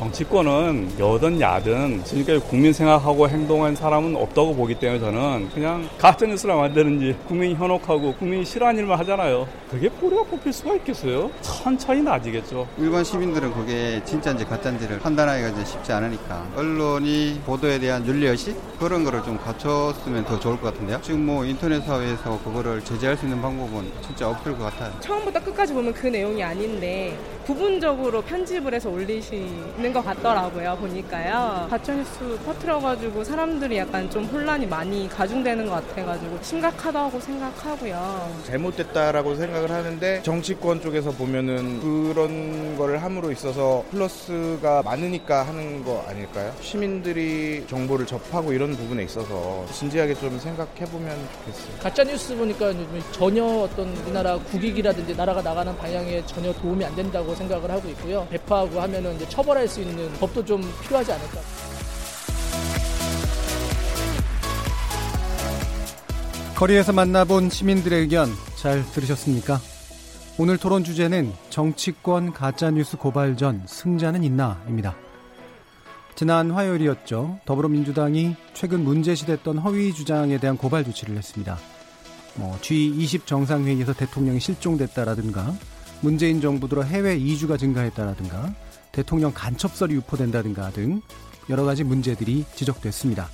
정치권은 여든 야든 지금까지 국민 생각하고 행동한 사람은 없다고 보기 때문에 저는 그냥 가짜뉴스를 만드는지 국민이 현혹하고 국민이 싫어하는 일만 하잖아요. 그게 뿌리가 뽑힐 수가 있겠어요? 천천히 나아지겠죠. 일반 시민들은 그게 진짜인지 가짜인지를 판단하기가 이제 쉽지 않으니까 언론이 보도에 대한 윤리의식 그런 거를 좀 갖췄으면 더 좋을 것 같은데요. 지금 뭐 인터넷 사회에서 그거를 제재할 수 있는 방법은 진짜 없을 것 같아요. 처음부터 끝까지 보면 그 내용이 아닌데 부분적으로 편집을 해서 올리시는 것 같더라고요. 보니까요. 가짜뉴스 퍼트려가지고 사람들이 약간 좀 혼란이 많이 가중되는 것 같아가지고 심각하다고 생각하고요. 잘못됐다라고 생각을 하는데 정치권 쪽에서 보면은 그런 거를 함으로 있어서 플러스가 많으니까 하는 거 아닐까요? 시민들이 정보를 접하고 이런 부분에 있어서 진지하게 좀 생각해 보면 좋겠어요. 가짜 뉴스 보니까 전혀 어떤 우리나라 국익이라든지 나라가 나가는 방향에 전혀 도움이 안 된다고 생각을 하고 있고요. 배파하고 하면은 이제 처벌할 수 있는 법도 좀 필요하지 않을까. 거리에서 만나본 시민들의 의견 잘 들으셨습니까? 오늘 토론 주제는 정치권 가짜뉴스 고발전 승자는 있나입니다. 지난 화요일이었죠. 더불어민주당이 최근 문제시됐던 허위 주장에 대한 고발 조치를 했습니다. 뭐 G20 정상회의에서 대통령이 실종됐다라든가 문재인 정부 들어 해외 이주가 증가했다라든가 대통령 간첩설이 유포된다든가 등 여러 가지 문제들이 지적됐습니다.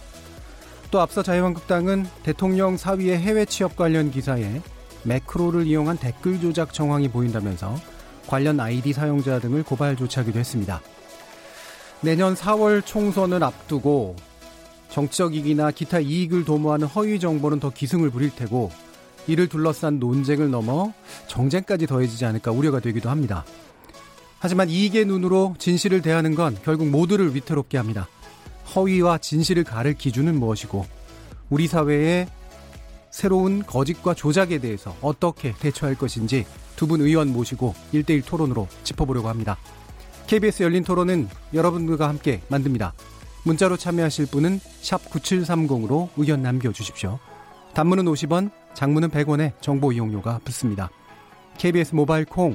또 앞서 자유한국당은 대통령 사위의 해외 취업 관련 기사에 매크로를 이용한 댓글 조작 정황이 보인다면서 관련 아이디 사용자 등을 고발 조치하기도 했습니다. 내년 4월 총선을 앞두고 정치적 이익이나 기타 이익을 도모하는 허위 정보는 더 기승을 부릴 테고 이를 둘러싼 논쟁을 넘어 정쟁까지 더해지지 않을까 우려가 되기도 합니다. 하지만 이익의 눈으로 진실을 대하는 건 결국 모두를 위태롭게 합니다. 허위와 진실을 가를 기준은 무엇이고 우리 사회의 새로운 거짓과 조작에 대해서 어떻게 대처할 것인지 두 분 의원 모시고 1대1 토론으로 짚어보려고 합니다. KBS 열린 토론은 여러분들과 함께 만듭니다. 문자로 참여하실 분은 9730으로 의견 남겨주십시오. 단문은 50원, 장문은 100원에 정보 이용료가 붙습니다. KBS 모바일 콩,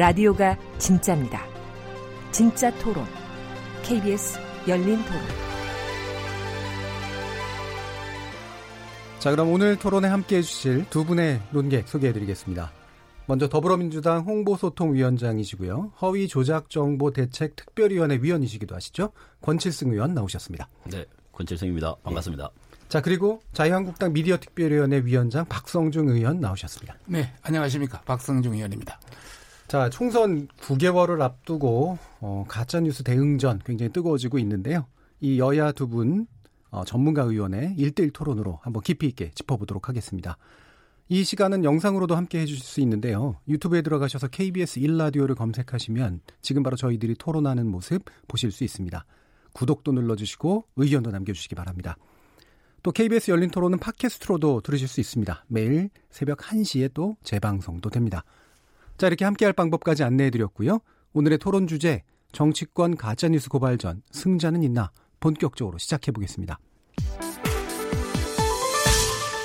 라디오가 진짜입니다. 진짜 토론, KBS 열린 토론. 자, 그럼 오늘 토론에 함께 해주실 두 분의 논객 소개해드리겠습니다. 먼저 더불어민주당 홍보소통위원장이시고요. 허위 조작 정보 대책 특별위원회 위원이시기도 하시죠. 권칠승 의원 나오셨습니다. 네, 권칠승입니다. 반갑습니다. 네. 자, 그리고 자유한국당 미디어 특별위원회 위원장 박성중 의원 나오셨습니다. 네, 안녕하십니까. 박성중 의원입니다. 자, 총선 9개월을 앞두고 어, 가짜 뉴스 대응전 굉장히 뜨거워지고 있는데요. 이 여야 두분 어, 전문가 의원의 1대1 토론으로 한번 깊이 있게 짚어보도록 하겠습니다. 이 시간은 영상으로도 함께 해주실 수 있는데요. 유튜브에 들어가셔서 KBS 1라디오를 검색하시면 지금 바로 저희들이 토론하는 모습 보실 수 있습니다. 구독도 눌러주시고 의견도 남겨주시기 바랍니다. 또 KBS 열린 토론은 팟캐스트로도 들으실 수 있습니다. 매일 새벽 1시에 또 재방송도 됩니다. 자, 이렇게 함께할 방법까지 안내해드렸고요. 오늘의 토론 주제 정치권 가짜뉴스 고발전 승자는 있나 본격적으로 시작해보겠습니다.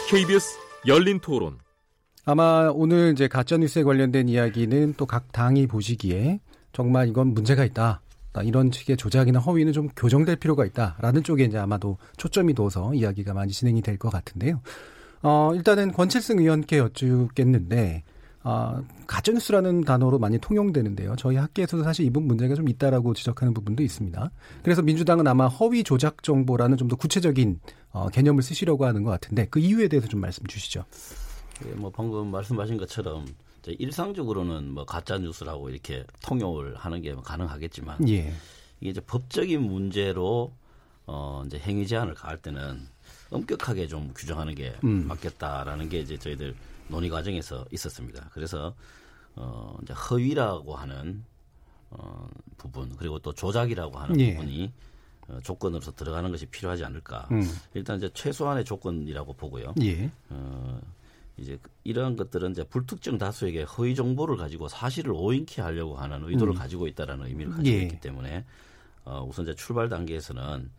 KBS 열린 토론. 아마 오늘 이제 가짜뉴스에 관련된 이야기는 또 각 당이 보시기에 정말 이건 문제가 있다. 이런 식의 조작이나 허위는 좀 교정될 필요가 있다라는 쪽에 이제 아마도 초점이 둬서 이야기가 많이 진행이 될 것 같은데요. 어, 일단은 권칠승 의원께 여쭙겠는데, 아, 가짜뉴스라는 단어로 많이 통용되는데요. 저희 학계에서도 사실 이 부분 문제가 좀 있다라고 지적하는 부분도 있습니다. 그래서 민주당은 아마 허위 조작 정보라는 좀 더 구체적인 어, 개념을 쓰시려고 하는 것 같은데 그 이유에 대해서 좀 말씀 주시죠. 예, 뭐 방금 말씀하신 것처럼 일상적으로는 뭐 가짜 뉴스라고 이렇게 통용을 하는 게 가능하겠지만 예. 이게 이제 법적인 문제로 어 이제 행위 제한을 가할 때는 엄격하게 좀 규정하는 게 음. 맞겠다라는 게 이제 저희들 논의 과정에서 있었습니다. 그래서 어 이제 허위라고 하는 어 부분 그리고 또 조작이라고 하는 예. 부분이 어, 조건으로서 들어가는 것이 필요하지 않을까. 음. 일단 이제 최소한의 조건이라고 보고요. 예. 어, 이제 이러한 것들은 이제 불특정 다수에게 허위 정보를 가지고 사실을 오인케 하려고 하는 의도를 음. 가지고 있다라는 의미를 가지고 예. 있기 때문에 어, 우선 이제 출발 단계에서는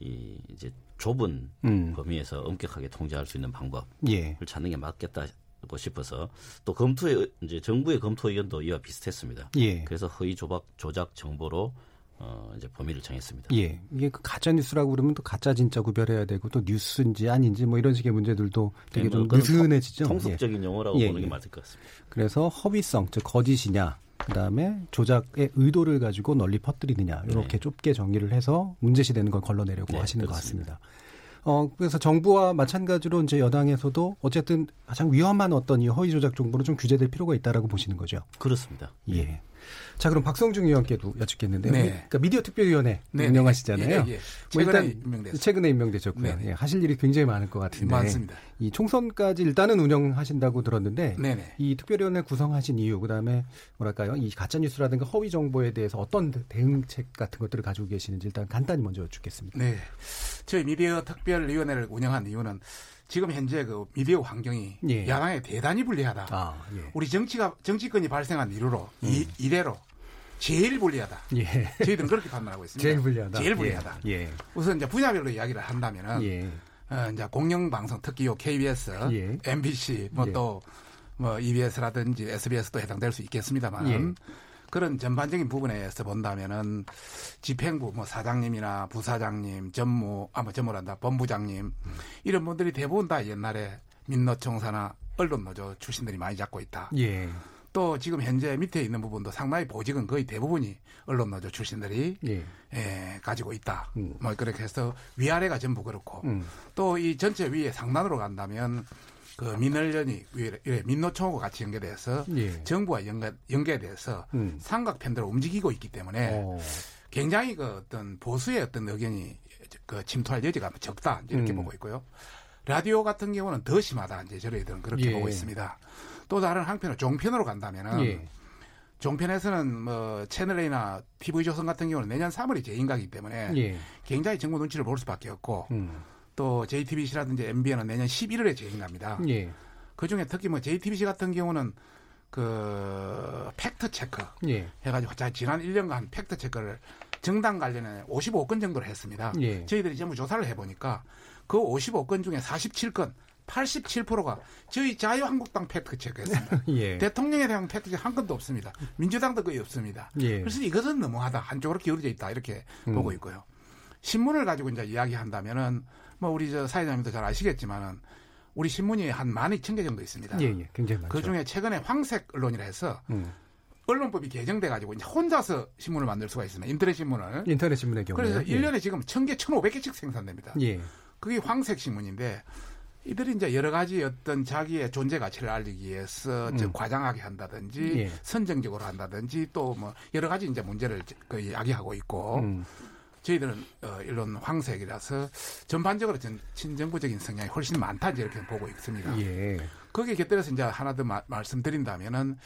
이 이제 좁은 음. 범위에서 엄격하게 통제할 수 있는 방법을 예. 찾는 게 맞겠다고 싶어서 또 검토의 이제 정부의 검토 의견도 이와 비슷했습니다. 예. 그래서 허위 조작 조작 정보로 어, 이제 범위를 정했습니다. 예. 이게 그 가짜 뉴스라고 그러면 또 가짜 진짜 구별해야 되고 또 뉴스인지 아닌지 뭐 이런 식의 문제들도 되게 네, 좀뭐 느슨해지죠. 통- 통속적인 용어라고 예, 보는 게 예. 맞을 것 같습니다. 그래서 허위성, 즉 거짓이냐, 그다음에 조작의 의도를 가지고 널리 퍼뜨리느냐 이렇게 네. 좁게 정리를 해서 문제시 되는 걸 걸러내려고 네, 하시는 그렇습니다. 것 같습니다. 어 그래서 정부와 마찬가지로 이제 여당에서도 어쨌든 가장 위험한 어떤 이 허위 조작 정보는 좀 규제될 필요가 있다라고 보시는 거죠. 그렇습니다. 예. 자 그럼 박성중 의원께도 여쭙겠는데요. 네. 그러니까 미디어 특별위원회 네, 운영하시잖아요. 네. 예, 예. 뭐 최근에 일단 임명됐어요. 최근에 임명되셨고요. 네. 예, 하실 일이 굉장히 많을 것 같은데 많습니다. 이 총선까지 일단은 운영하신다고 들었는데 네네. 이 특별위원회 구성하신 이유 그다음에 뭐랄까요 이 가짜 뉴스라든가 허위 정보에 대해서 어떤 대응책 같은 것들을 가지고 계시는지 일단 간단히 먼저 여쭙겠습니다. 네. 저희 미디어 특별위원회를 운영한 이유는 지금 현재 그 미디어 환경이 예. 야당에 대단히 불리하다. 아 예. 우리 정치가 정치권이 발생한 이유로 이 이래로 제일 불리하다. 예. 저희들은 그렇게 판단하고 있습니다. 제일 불리하다. 제일 불리하다. 예. 예. 우선 이제 분야별로 이야기를 한다면은 예. 어, 이제 공영방송 특히 요 KBS, 예. MBC, 뭐 예. 또뭐 EBS라든지 SBS도 해당될 수 있겠습니다만 예. 그런 전반적인 부분에서 본다면은 집행부 뭐 사장님이나 부사장님, 전무 아뭐 전무란다 본부장님 이런 분들이 대부분 다 옛날에 민노총사나 언론노조 출신들이 많이 잡고 있다. 예. 또 지금 현재 밑에 있는 부분도 상당히 보직은 거의 대부분이 언론노조 출신들이 예. 예, 가지고 있다. 음. 뭐 그렇게 해서 위아래가 전부 그렇고 음. 또이 전체 위에 상단으로 간다면 그 민원련이 위에 민노총하고 같이 연계돼서 예. 정부와 연계, 연계돼서 음. 삼각편대로 움직이고 있기 때문에 어. 굉장히 그 어떤 보수의 어떤 의견이 그 침투할 여지가 적다 이렇게 음. 보고 있고요. 라디오 같은 경우는 더 심하다 이제 저희들은 그렇게 예. 보고 있습니다. 또 다른 한편으로 종편으로 간다면은 예. 종편에서는 뭐 채널 A나 TV 조선 같은 경우는 내년 3월이 재인가이기 때문에 예. 굉장히 정부 눈치를 볼 수밖에 없고 음. 또 JTBC라든지 MBN은 내년 11월에 재인가입니다. 예. 그 중에 특히 뭐 JTBC 같은 경우는 그 팩트 체크 예. 해가지고 자 지난 1년간 팩트 체크를 정당 관련해 55건 정도를 했습니다. 예. 저희들이 전부 조사를 해보니까 그 55건 중에 47건 87%가 저희 자유한국당 팩트 체크했습니다. 예. 대통령에 대한 팩트 체크 한 건도 없습니다. 민주당도 거의 없습니다. 예. 그래서 이것은 너무하다. 한쪽으로 기울어져 있다. 이렇게 음. 보고 있고요. 신문을 가지고 이제 이야기한다면은 뭐 우리 저 사회자님도 잘 아시겠지만은 우리 신문이 한 12,000개 정도 있습니다. 예, 예. 굉장히 많죠. 그 중에 최근에 황색 언론이라 해서 음. 언론법이 개정돼 가지고 이제 혼자서 신문을 만들 수가 있습니다. 인터넷 신문을. 인터넷 신문의 경우에 그래서 1년에 지금 1000개, 1500개씩 생산됩니다. 예. 그게 황색 신문인데 이들이 이제 여러 가지 어떤 자기의 존재 가치를 알리기 위해서 음. 즉 과장하게 한다든지 예. 선정적으로 한다든지 또 뭐 여러 가지 이제 문제를 그 야기하고 있고 음. 저희들은 어, 일론 황색이라서 전반적으로 전 친정부적인 성향이 훨씬 많다 이제 이렇게 보고 있습니다. 예. 거기에 곁들여서 이제 하나 더 마- 말씀드린다면은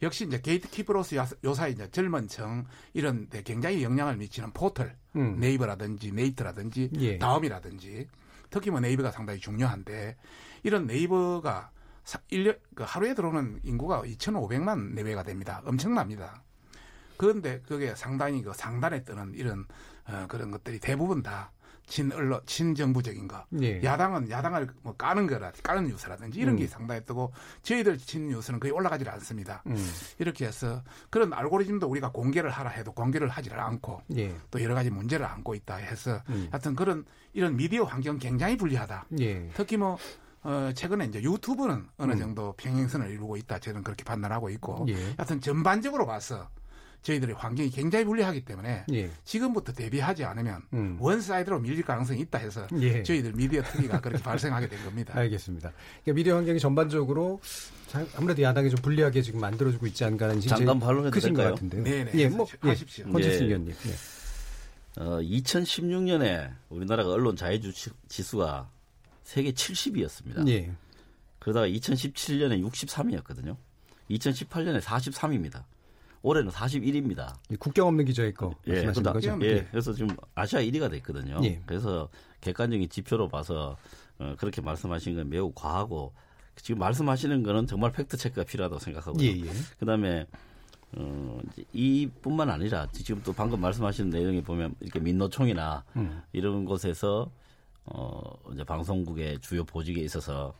역시 이제 게이트키퍼로서 요- 요사이 이제 젊은 층 이런 데 굉장히 영향을 미치는 포털 음. 네이버라든지 네이트라든지 예. 다음이라든지 특히 뭐 네이버가 상당히 중요한데 이런 네이버가 사- 일년 그 하루에 들어오는 인구가 2,500만 내외가 됩니다. 엄청납니다. 그런데 그게 상당히 그 상단에 뜨는 이런 어, 그런 것들이 대부분 다 친언론, 친정부적인 거. 예. 야당은 야당을 뭐 까는 거라, 까는 뉴스라든지 이런 게 음. 상당히 뜨고 저희들 친 뉴스는 거의 올라가질 않습니다. 음. 이렇게 해서 그런 알고리즘도 우리가 공개를 하라 해도 공개를 하지를 않고 예. 또 여러 가지 문제를 안고 있다 해서 음. 하여튼 그런 이런 미디어 환경 굉장히 불리하다. 예. 특히 뭐 어, 최근에 이제 유튜브는 어느 음. 정도 평행선을 이루고 있다. 저는 그렇게 판단하고 있고. 예. 하여튼 전반적으로 봐서 저희들의 환경이 굉장히 불리하기 때문에 예. 지금부터 대비하지 않으면 음. one side로 밀릴 가능성이 있다 해서 예. 저희들 미디어 특위가 그렇게 발생하게 된 겁니다. 알겠습니다. 그러니까 미디어 환경이 전반적으로 자- 아무래도 야당이 좀 불리하게 지금 만들어주고 있지 않을까는 잠깐 반론해도 크신 것 될까요? 같은데요. 네네. 예, 뭐 예, 하십시오. 권지승 예. 의원님. 예. 어, 2016년에 우리나라가 언론 자유주 지수가 세계 70이었습니다. 예. 그러다가 2017년에 63이었거든요. 2018년에 43입니다. 올해는 41입니다. 국경 없는 기자의 거 예, 말씀하시는 그다, 거죠? 예, 그래서 지금 아시아 1위가 됐거든요. 예. 그래서 객관적인 지표로 봐서 어, 그렇게 말씀하신 건 매우 과하고 지금 말씀하시는 거는 정말 팩트 체크가 필요하다고 생각하고요. 예, 예. 그다음에 어, 이뿐만 아니라 지금 또 방금 말씀하신 내용에 보면 이렇게 민노총이나 음. 이런 곳에서 어, 이제 방송국의 주요 보직에 있어서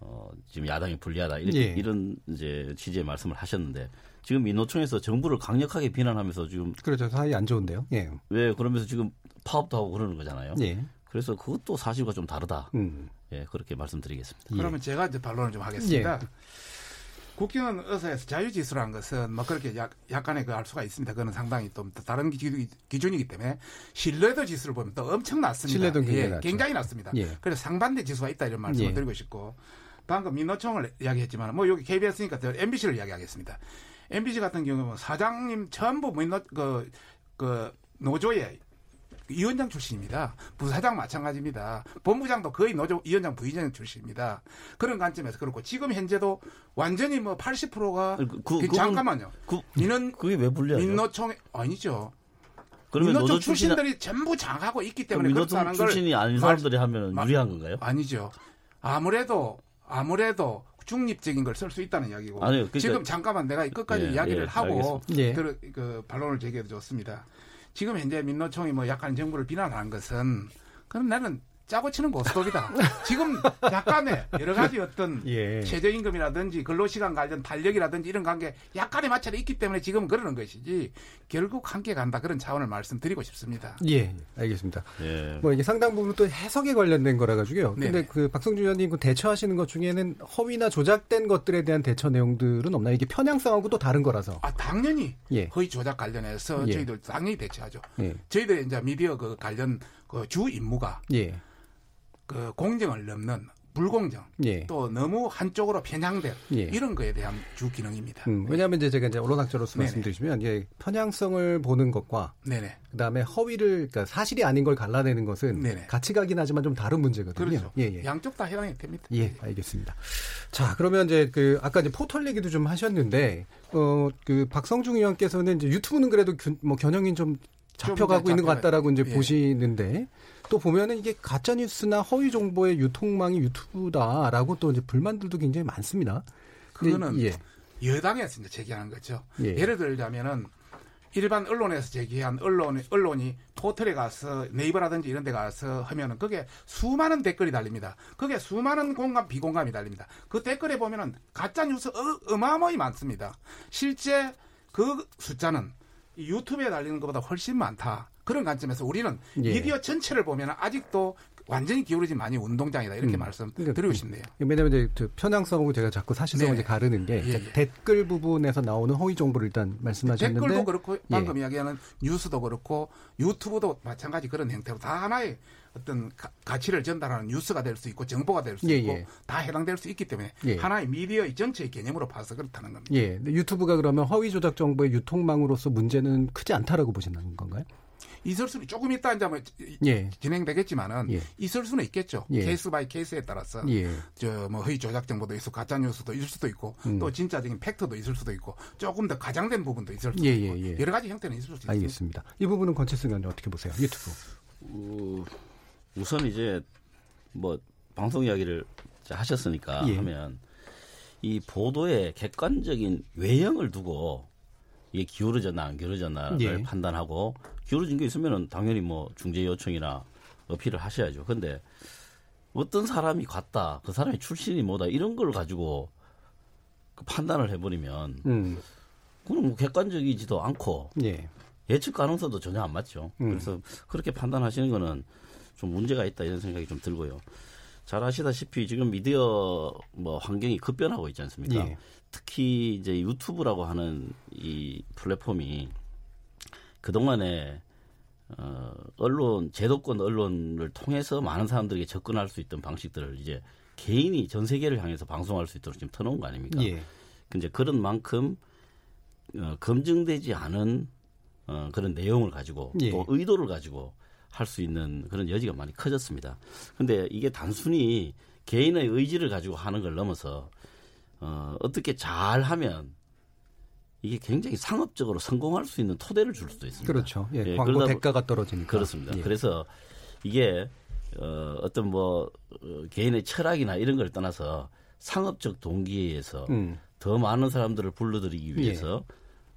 어, 지금 야당이 불리하다 이렇게 예. 이런 이제 취지의 말씀을 하셨는데 지금 민노총에서 정부를 강력하게 비난하면서 지금 그렇죠. 사이 안 좋은데요. 예. 왜 그러면서 지금 파업도 하고 그러는 거잖아요. 예. 그래서 그것도 사실과 좀 다르다. 음. 예, 그렇게 말씀드리겠습니다. 그러면 제가 이제 반론을 좀 하겠습니다. 예. 국경 의사에서 자유지수라는 것은 뭐 그렇게 약, 약간의 그 알 수가 있습니다. 그거는 상당히 또 다른 기, 기준이기 때문에 신뢰도 지수를 보면 또 엄청 낮습니다. 신뢰도는 굉장히 예, 낮죠. 굉장히 낮습니다. 예. 그래서 상반대 지수가 있다 이런 말씀을 예. 드리고 싶고 방금 민노총을 이야기했지만 뭐 여기 KBS니까 MBC를 이야기하겠습니다. MBC 같은 경우는 사장님 전부 민노 그, 그 노조의 위원장 출신입니다. 부사장 마찬가지입니다. 본부장도 거의 노조 위원장 부위원장 출신입니다. 그런 관점에서 그렇고 지금 현재도 완전히 뭐 80%가 그, 그, 잠깐만요. 그, 민원 그게 왜 불리하죠? 민노총 아니죠. 그러면 민노총 출신 출신들이 전부 장하고 있기 때문에 민노총 그렇다는 걸 출신이 아닌 말- 사람들이 하면 마- 유리한 건가요? 아니죠. 아무래도 아무래도 중립적인 걸 쓸 수 있다는 이야기고 아니요, 그러니까- 지금 잠깐만 내가 끝까지 예, 이야기를 예, 하고. 예. 그, 그 반론을 제기해 줬습니다. 지금 현재 민노총이 뭐 약간 정부를 비난하는 것은 그럼 나는 짜고 치는 고스톱이다. 지금 약간의 여러 가지 어떤 예. 최저임금이라든지 근로시간 관련 탄력이라든지 이런 관계 약간의 마찰이 있기 때문에 지금 그러는 것이지 결국 함께 간다 그런 차원을 말씀드리고 싶습니다. 예, 알겠습니다. 예. 뭐 이게 상당 부분 또 해석에 관련된 거라 가지고요. 근데 네네. 그 박성준 의원님 그 대처하시는 것 중에는 허위나 조작된 것들에 대한 대처 내용들은 없나요? 이게 편향성하고 또 다른 거라서. 아 당연히 예. 허위 조작 관련해서 예. 저희들 당연히 대처하죠. 예. 저희들 이제 미디어 그 관련 그 주 임무가 예. 그 공정을 넘는 불공정 예. 또 너무 한쪽으로 편향된 예. 이런 거에 대한 주 기능입니다. 음, 왜냐하면 이제 제가 이제 언론학자로서 네네. 말씀드리시면 이게 편향성을 보는 것과 네네. 그다음에 허위를 그러니까 사실이 아닌 걸 갈라내는 것은 네네. 같이 가긴 하지만 좀 다른 문제거든요. 그렇죠. 예, 예. 양쪽 다 해당이 됩니다. 예, 알겠습니다. 자, 그러면 이제 그 아까 이제 포털 얘기도 좀 하셨는데 어그 박성중 의원께서는 이제 유튜브는 그래도 균- 뭐 겨냥이 좀 잡혀가고 이제 있는 것 같다라고 이제 예. 보시는데 또 보면은 이게 가짜 뉴스나 허위 정보의 유통망이 유튜브다라고 또 이제 불만들도 굉장히 많습니다. 그거는 예. 여당에서 이제 제기하는 거죠. 예. 예를 들자면은 일반 언론에서 제기한 언론이, 언론이 포털에 가서 네이버라든지 이런 데 가서 하면은 그게 수많은 댓글이 달립니다. 그게 수많은 공감, 비공감이 달립니다. 그 댓글에 보면은 가짜 뉴스 어, 마어마하게 많습니다. 실제 그 숫자는 이 유튜브에 달리는 것보다 훨씬 많다. 그런 관점에서 우리는 예. 미디어 전체를 보면 아직도 완전히 기울어진 많이 운동장이다. 이렇게 음. 말씀드리고 그러니까 싶네요. 왜냐하면 이제 그 편향성하고 제가 자꾸 사실성을 네네. 이제 가르는 게 예, 예. 댓글 부분에서 나오는 허위 정보를 일단 말씀하셨는데 댓글도 그렇고 방금 예. 이야기하는 뉴스도 그렇고 유튜브도 마찬가지 그런 형태로 다 하나의 어떤 가, 치를 전달하는 뉴스가 될 수 있고 정보가 될수 예, 있고 예. 다 해당될 수 있기 때문에 예. 하나의 미디어의 전체의 개념으로 봐서 그렇다는 겁니다. 예, 유튜브가 그러면 허위 조작 정보의 유통망으로서 문제는 크지 않다라고 보시는 건가요? 있을 수는 조금 있다 이제 뭐 예. 진행되겠지만은 예. 있을 수는 있겠죠. 예. case by case에 따라서 예. 저 뭐 허위 조작 정보도 있고 가짜 뉴스도 있을 수도 있고 음. 또 진짜적인 팩트도 있을 수도 있고 조금 더 가장된 부분도 있을 수도 예, 있고 예, 예. 여러 가지 형태는 있을 수 있습니다. 알겠습니다. 이 부분은 권채승 의원님 어떻게 보세요? 유튜브. 어, 우선 이제 뭐 방송 이야기를 하셨으니까 예. 하면 이 보도의 객관적인 외형을 두고 이게 기울어졌나 안 기울어졌나를 예. 판단하고 기울어진 게 있으면은 당연히 뭐 중재 요청이나 어필을 하셔야죠. 근데 어떤 사람이 갔다, 그 사람의 출신이 뭐다 이런 걸 가지고 그 판단을 해버리면 음. 그건 뭐 객관적이지도 않고 예. 예측 가능성도 전혀 안 맞죠. 음. 그래서 그렇게 판단하시는 거는 좀 문제가 있다 이런 생각이 좀 들고요. 잘 아시다시피 지금 미디어 뭐 환경이 급변하고 있지 않습니까? 예. 특히 이제 유튜브라고 하는 이 플랫폼이 그동안에 어, 언론, 제도권 언론을 통해서 많은 사람들에게 접근할 수 있던 방식들을 이제 개인이 전 세계를 향해서 방송할 수 있도록 지금 터놓은 거 아닙니까? 예. 이제 그런 만큼 어, 검증되지 않은 어, 그런 내용을 가지고 예. 또 의도를 가지고 할 수 있는 그런 여지가 많이 커졌습니다. 근데 이게 단순히 개인의 의지를 가지고 하는 걸 넘어서 어, 어떻게 잘 하면 이게 굉장히 상업적으로 성공할 수 있는 토대를 줄 수도 있습니다. 그렇죠. 예, 예, 광고 대가가 떨어지니까. 그렇습니다. 예. 그래서 이게 어, 어떤 뭐 어, 개인의 철학이나 이런 걸 떠나서 상업적 동기에서 음. 더 많은 사람들을 불러들이기 위해서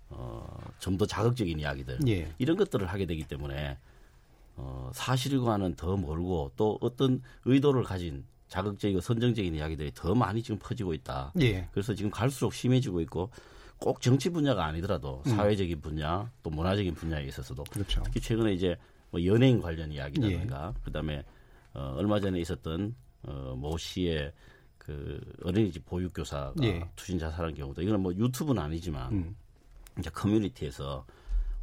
어, 좀 더 자극적인 이야기들 예. 이런 것들을 하게 되기 때문에 어, 사실과는 더 멀고 또 어떤 의도를 가진 자극적이고 선정적인 이야기들이 더 많이 지금 퍼지고 있다. 예. 그래서 지금 갈수록 심해지고 있고 꼭 정치 분야가 아니더라도 음. 사회적인 분야 또 문화적인 분야에 있어서도 그렇죠. 특히 최근에 이제 뭐 연예인 관련 이야기라든가 그다음에 어, 얼마 전에 있었던 어, 모 씨의 그 어린이집 보육교사가 예. 투신 자살한 경우도 이거는 뭐 유튜브는 아니지만 음. 이제 커뮤니티에서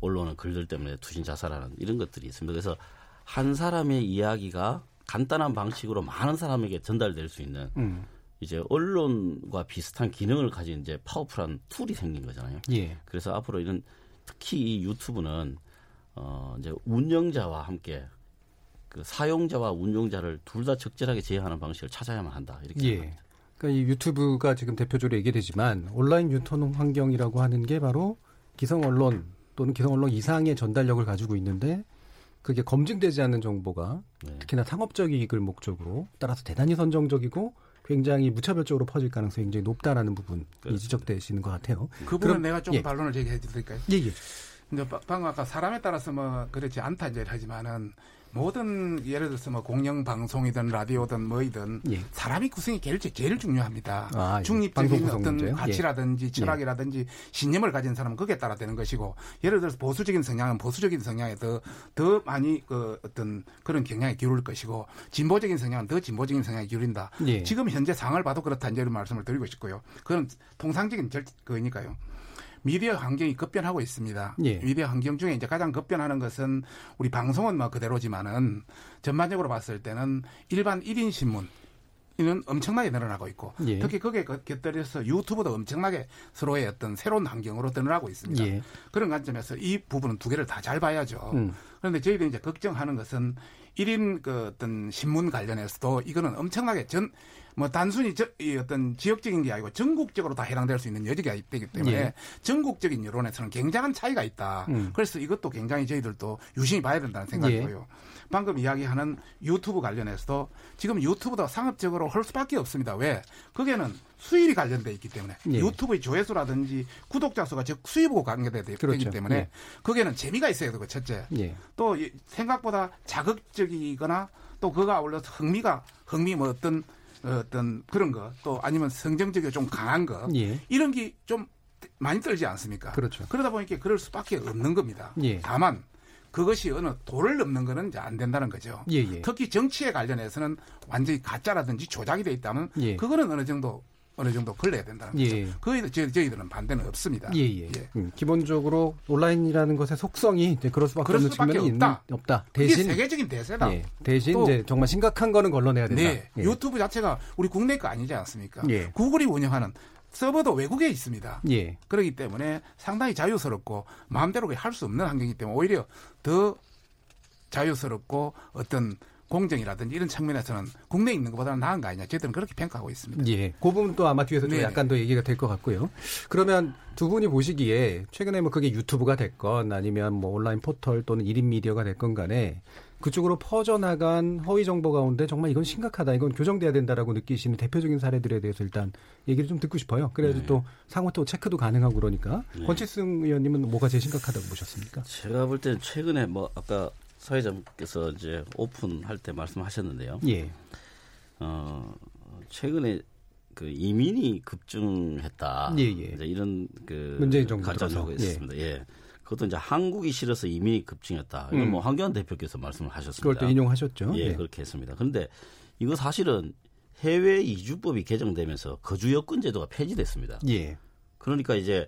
올라오는 글들 때문에 투신 자살하는 이런 것들이 있습니다. 그래서 한 사람의 이야기가 간단한 방식으로 많은 사람에게 전달될 수 있는 음. 이제 언론과 비슷한 기능을 가진 이제 powerful한 tool이 생긴 거잖아요. 예. 그래서 앞으로 이런 특히 이 유튜브는 어 이제 운영자와 함께 그 사용자와 운용자를 둘 다 적절하게 제어하는 방식을 찾아야만 한다 이렇게 예. 생각합니다. 그러니까 이 유튜브가 지금 대표적으로 얘기되지만 온라인 유통 환경이라고 하는 게 바로 기성 언론 또는 기성 언론 이상의 전달력을 가지고 있는데 그게 검증되지 않는 정보가 네. 특히나 상업적 이익을 목적으로 따라서 대단히 선정적이고 굉장히 무차별적으로 퍼질 가능성이 굉장히 높다라는 부분이 지적되시는 것 같아요. 그 부분 그럼- 내가 좀 예. 반론을 제기해 드릴까요? 예, 예. 근데 바- 방금 아까 사람에 따라서 뭐 그렇지 않다 이제 하지만은 모든 예를 들어서 뭐 공영 방송이든 라디오든 뭐이든 예. 사람이 구성이 제일 제일 중요합니다. 아, 예. 중립적인 어떤 문제요? 가치라든지 예. 철학이라든지 신념을 가진 사람은 그게 따라 되는 것이고 예를 들어서 보수적인 성향은 보수적인 성향에 더 더 많이 그 어떤 그런 경향이 기울을 것이고 진보적인 성향은 더 진보적인 성향이 기울인다. 예. 지금 현재 상황을 봐도 그렇다 이런 말씀을 드리고 싶고요. 그건 통상적인 절 그니까요. 미디어 환경이 급변하고 있습니다. 예. 미디어 환경 중에 이제 가장 급변하는 것은 우리 방송은 뭐 그대로지만은 전반적으로 봤을 때는 일반 1인 신문 이는 엄청나게 늘어나고 있고 예. 특히 거기에 곁- 곁들여서 유튜브도 엄청나게 서로의 어떤 새로운 환경으로 늘어나고 있습니다. 예. 그런 관점에서 이 부분은 두 개를 다 잘 봐야죠. 음. 그런데 저희들이 이제 걱정하는 것은 1인 그 어떤 신문 관련해서도 이거는 엄청나게 전, 뭐 단순히 저, 이 어떤 지역적인 게 아니고 전국적으로 다 해당될 수 있는 여지가 되기 때문에 예. 전국적인 여론에서는 굉장한 차이가 있다. 음. 그래서 이것도 굉장히 저희들도 유심히 봐야 된다는 생각이고요. 방금 이야기하는 유튜브 관련해서도 지금 유튜브도 상업적으로 할 수밖에 없습니다. 왜? 거기에는 수입이 관련돼 있기 때문에 예. 유튜브의 조회수라든지 구독자 수가 즉 수입하고 관계되기 그렇죠. 때문에 예. 거기에는 재미가 있어야 되고 첫째. 예. 또 이- 생각보다 자극적이거나 또 그가 아울러서 흥미가 흥미 뭐 어떤 어, 어떤 그런 거 또 아니면 성정적이고 좀 강한 거 예. 이런 게 좀 많이 떨지 않습니까? 그렇죠. 그러다 보니까 그럴 수밖에 없는 겁니다. 예. 다만 그것이 어느 도를 넘는 거는 이제 안 된다는 거죠. 예, 예. 특히 정치에 관련해서는 완전히 가짜라든지 조작이 돼 있다면 예. 그거는 어느 정도 어느 정도 걸려야 된다는 거죠. 예. 그에 저희, 저희들은 반대는 없습니다. 예, 예. 음, 기본적으로 온라인이라는 것의 속성이 이제 그럴 수밖에 그럴 없는 수밖에 측면이 없다. 있는, 없다. 이게 대신 세계적인 대세다. 예, 대신 또- 이제 정말 심각한 거는 걸러내야 된다. 네, 예. 유튜브 자체가 우리 국내 거 아니지 않습니까? 예. 구글이 운영하는 서버도 외국에 있습니다. 예. 그렇기 때문에 상당히 자유스럽고 마음대로 할 수 없는 환경이기 때문에 오히려 더 자유스럽고 어떤 공정이라든지 이런 측면에서는 국내에 있는 것보다는 나은 거 아니냐. 저희들은 그렇게 평가하고 있습니다. 예. 그 부분도 아마 뒤에서 좀 네네. 약간 더 얘기가 될 것 같고요. 그러면 두 분이 보시기에 최근에 뭐 그게 유튜브가 됐건 아니면 뭐 온라인 포털 또는 1인 미디어가 됐건 간에 그쪽으로 퍼져나간 허위 정보 가운데 정말 이건 심각하다. 이건 교정돼야 된다라고 느끼시는 대표적인 사례들에 대해서 일단 얘기를 좀 듣고 싶어요. 그래야지 네. 또 상호 또 체크도 가능하고 그러니까. 네. 권치승 의원님은 뭐가 제일 심각하다고 보셨습니까? 제가 볼 때는 최근에 뭐 아까 사회자께서 이제 오픈할 때 말씀하셨는데요. 예. 어, 최근에 그 이민이 급증했다. 예, 예. 이제 이런 그 문재인 정부 가짜 들어서. 뉴스가 있었습니다. 예. 그것도 이제 한국이 싫어서 이민이 급증했다. 이건 음. 뭐 황교안 대표께서 말씀을 하셨습니다. 그걸 또 인용하셨죠. 예, 예. 그렇게 했습니다. 그런데 이거 사실은 해외 이주법이 개정되면서 거주 여권 제도가 폐지됐습니다. 예. 그러니까 이제